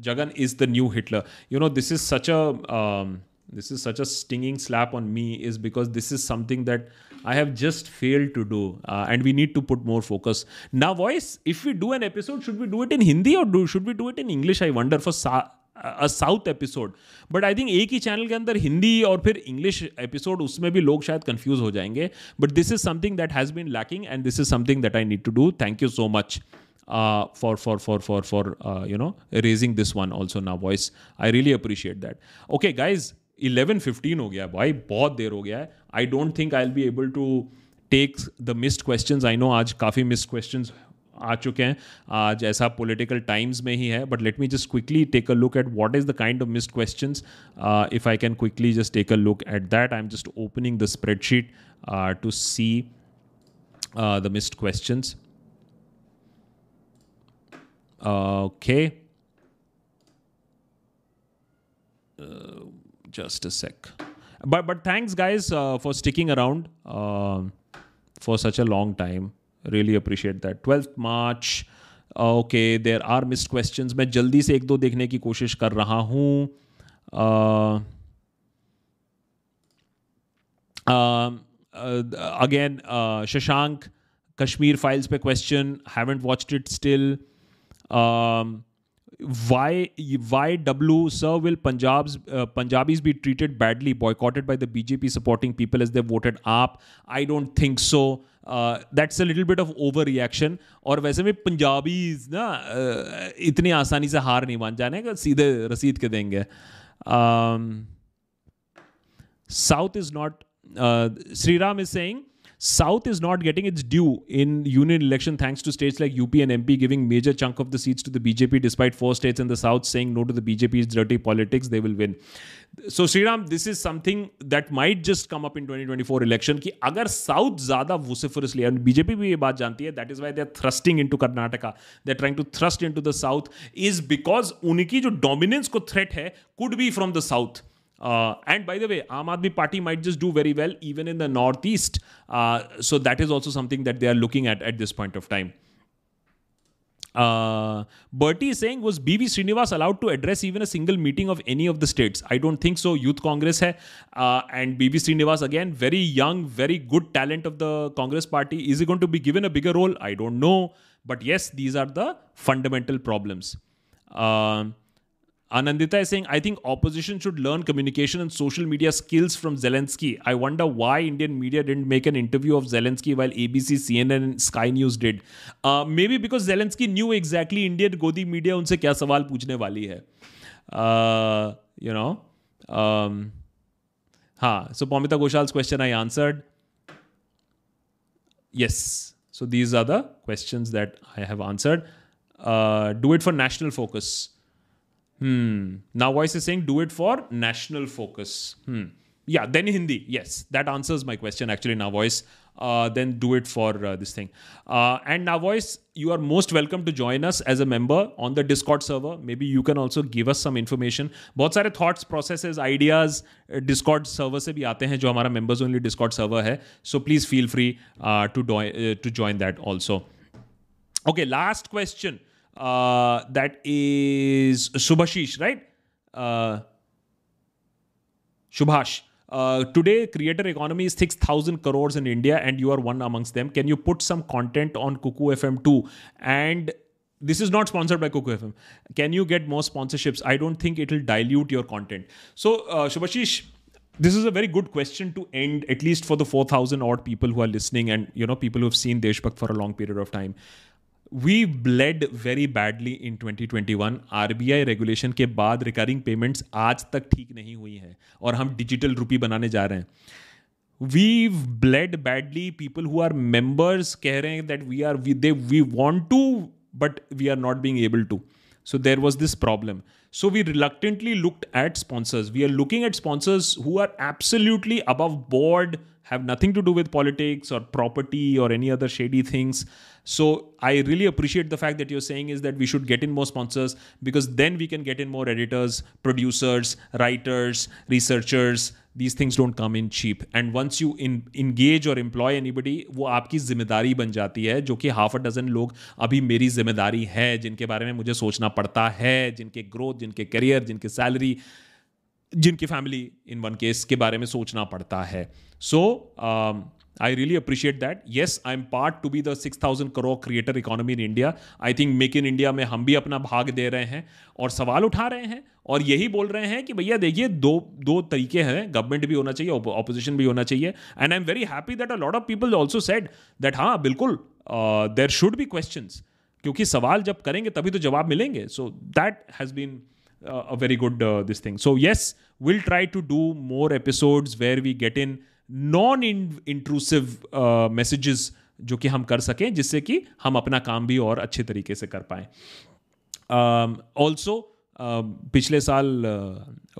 Jagan is the new Hitler. You know, this is such a um, this is such a stinging slap on me. Is because this is something that I have just failed to do, uh, and we need to put more focus. Now, voice. If we do an episode, should we do it in Hindi or do should we do it in English? I wonder for. Sa- a south episode but I think एक ही channel के अंदर हिंदी और फिर English episode उसमें भी लोग शायद कंफ्यूज हो जाएँगे। But this is something that has been lacking and this is something that I need to do thank you so much for for for for for you know raising this one also ना voice I really appreciate that okay guys eleven fifteen हो गया। भाई, बहुत देर हो गया है। I don't think I'll be able to take the missed question I know आज काफ़ी मिस्ड क्वेश्चन आ चुके हैं। आज ऐसा पॉलिटिकल टाइम्स में ही है but let me just quickly take a look at what is the kind of missed question if I can quickly just take a look at that I am just opening the spreadsheet to see the missed question okay. Uh, just a sec. But but thanks guys uh, for sticking around uh, for such a long time. Really appreciate that twelfth March okay there are missed question मैं जल्दी से एक दो देखने की कोशिश कर रहा हूँ अगेन शशांक कश्मीर फाइल्स पे question haven't watched it still why why W sir will Punjab's uh, Punjabis be treated badly boycotted by the BJP supporting people as they voted AAP I don't think so uh, a little bit of over reaction और वैसे भी पंजाबी ना uh, इतनी आसानी से हार नहीं मान जाने का सीधे रसीद के देंगे। South is not Shri Ram is saying south is not getting its due in union election thanks to states like UP and MP giving major chunk of the seats to the BJP despite four states in the south saying no to the BJP is dirty politics they will win so Sriram this is something that might just come up in 2024 election की अगर south ज़्यादा वुसिफरसली and BJP भी ये बात जानती है that is why they are thrusting into Karnataka they are trying to thrust into the south is because उनकी जो डोमिनेंस को थ्रेट है could be from the south Uh, and by the way, Aam Aadmi Party might just do very well even in the Northeast. Uh, so that is also something that they are looking at at this point of time. Uh, Bertie is saying, was BV Srinivas allowed to address even a single meeting of any of the states? I don't think so. Youth Congress hai. Uh, and BV Srinivas, again, very young, very good talent of the Congress party. Is he going to be given a bigger role? I don't know. But yes, these are the fundamental problems. Uh, Anandita is saying, I think opposition should learn communication and social media skills from Zelensky. I wonder why Indian media didn't make an interview of Zelensky while ABC, CNN, and Sky News did. Uh, maybe because Zelensky knew exactly Indian Godi media unse kya sawal poochne wali hai. Uh, you know? Um, ha, so Pamita Goshal's question I answered. Yes. So these are the questions that I have answered. Uh, do it for national focus. Hmm. Now voice is saying do it for national focus. Hmm. Yeah, then Hindi. Yes, that answers my question actually. Now voice. Uh, then do it for uh, this thing. Uh, and now voice, you are most welcome to join us as a member on the Discord server. Maybe you can also give us some information. बहुत सारे thoughts, processes, ideas Discord server से भी आते हैं जो हमारा members only Discord server है. So please feel free uh, to, do- uh, to join that also. Okay, last question. Uh, that is Subhashish, right? Uh, Subhash, uh, today creator economy is 6000 crores in india and you are one amongst them can you put some content on kuku fm too and this is not sponsored by Kuku FM. Can you get more sponsorships? I don't think it will dilute your content. So, uh, this is a very good question to end, at least for the 4,000 odd people who are listening and, you know, people who have seen Deshbhakt for a long period of time. We bled very badly in 2021 RBI regulation के बाद recurring payments आज तक ठीक नहीं हुई हैं और हम डिजिटल रूपी बनाने जा रहे हैं। We bled badly people who are members कह रहे हैं that we are we they we want to but we are not being able to so there was this problem so we reluctantly looked at sponsors we are looking at sponsors who are absolutely above board have nothing to do with politics or property or any other shady things so I really appreciate the fact that you're saying is that we should get in more sponsors because then we can get in more editors, producers, writers, researchers. These things don't come in cheap and once you in engage और employ anybody वो आपकी ज़िम्मेदारी बन जाती है जो कि half अ dozen लोग अभी मेरी ज़िम्मेदारी है जिनके बारे में मुझे सोचना पड़ता है जिनके ग्रोथ जिनके करियर जिनके सैलरी जिनकी फैमिली इन वन केस के बारे में सोचना पड़ता है। So so, I really appreciate that yes I am part to be the six thousand crore creator economy in India I think make in India में हम भी अपना भाग दे रहे हैं और सवाल उठा रहे हैं और यही बोल रहे हैं कि भैया देखिए दो दो तरीके हैं। गवर्नमेंट भी होना चाहिए ऑपोजिशन भी होना चाहिए। And I am very happy that a lot of people also said that हाँ बिल्कुल देर शुड भी क्वेश्चन क्योंकि सवाल जब करेंगे तभी तो जवाब मिलेंगे। So that has been a very good this thing so yes will try to do more episodes where we get in non intrusive messages जो कि हम कर सकें जिससे कि हम अपना काम भी और अच्छे तरीके से कर पाएँ। ऑल्सो uh, uh, पिछले साल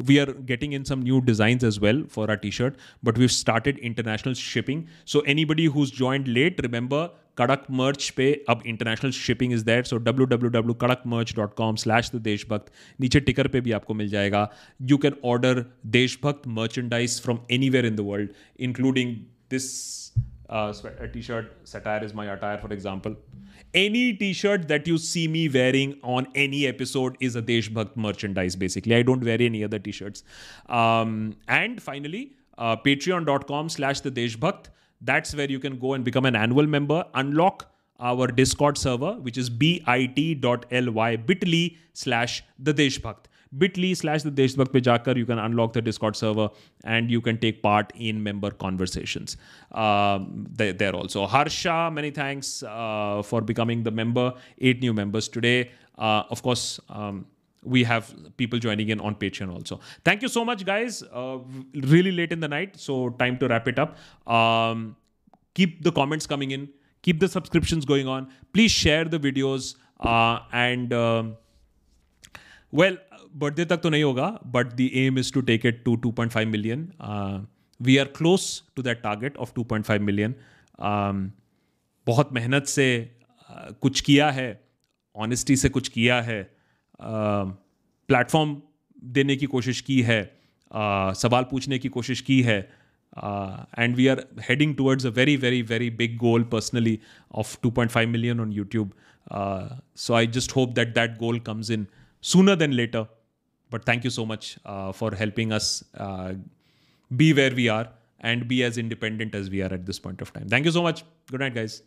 we are getting in some new design as well for our T shirt but we started international shipping so anybody who's joined late remember Kadak merch पे अब international shipping is that so W W W Kadak merch dot com slash the Deshbhakt नीचे ticker पे भी आपको मिल जाएगा। You can order Deshbhakt merchandise from anywhere in the world including this T shirt satire is my attire for example any T shirt that you see me wearing on any episode is a Deshbhakt merchandise basically I don't wear any other T shirts and finally Patreon dot com slash the Deshbhakt that's where you can go and become an annual member, unlock our Discord server, which is bit.ly bit.ly slash the Deshbhakt. bit.ly slash the Deshbhakt jaakar, you can unlock the Discord server and you can take part in member conversations um, there, there, also. Harsha, many thanks uh, for becoming the member. Eight new members today. Uh, of course, um, we have people joining in on Patreon also. Thank you so much, guys. Uh, really late in the night, so time to wrap it up. Um, keep the comments coming in, keep the subscriptions going on. Please share the videos uh, and um, well, birthday tak to nahi hoga, but the aim is to take it to 2.5 million. Uh, we are close to that target of 2.5 million. Um, बहुत मेहनत से uh, कुछ किया है honesty से कुछ किया है प्लेटफॉर्म देने की कोशिश की है सवाल पूछने की कोशिश की है and we are heading towards a very very very big goal personally of 2.5 million on YouTube. Uh, so I just hope that that goal comes in sooner than later. But thank you so much uh, for helping us uh, be where we are and be as independent as we are at this point of time. Thank you so much. Good night, guys.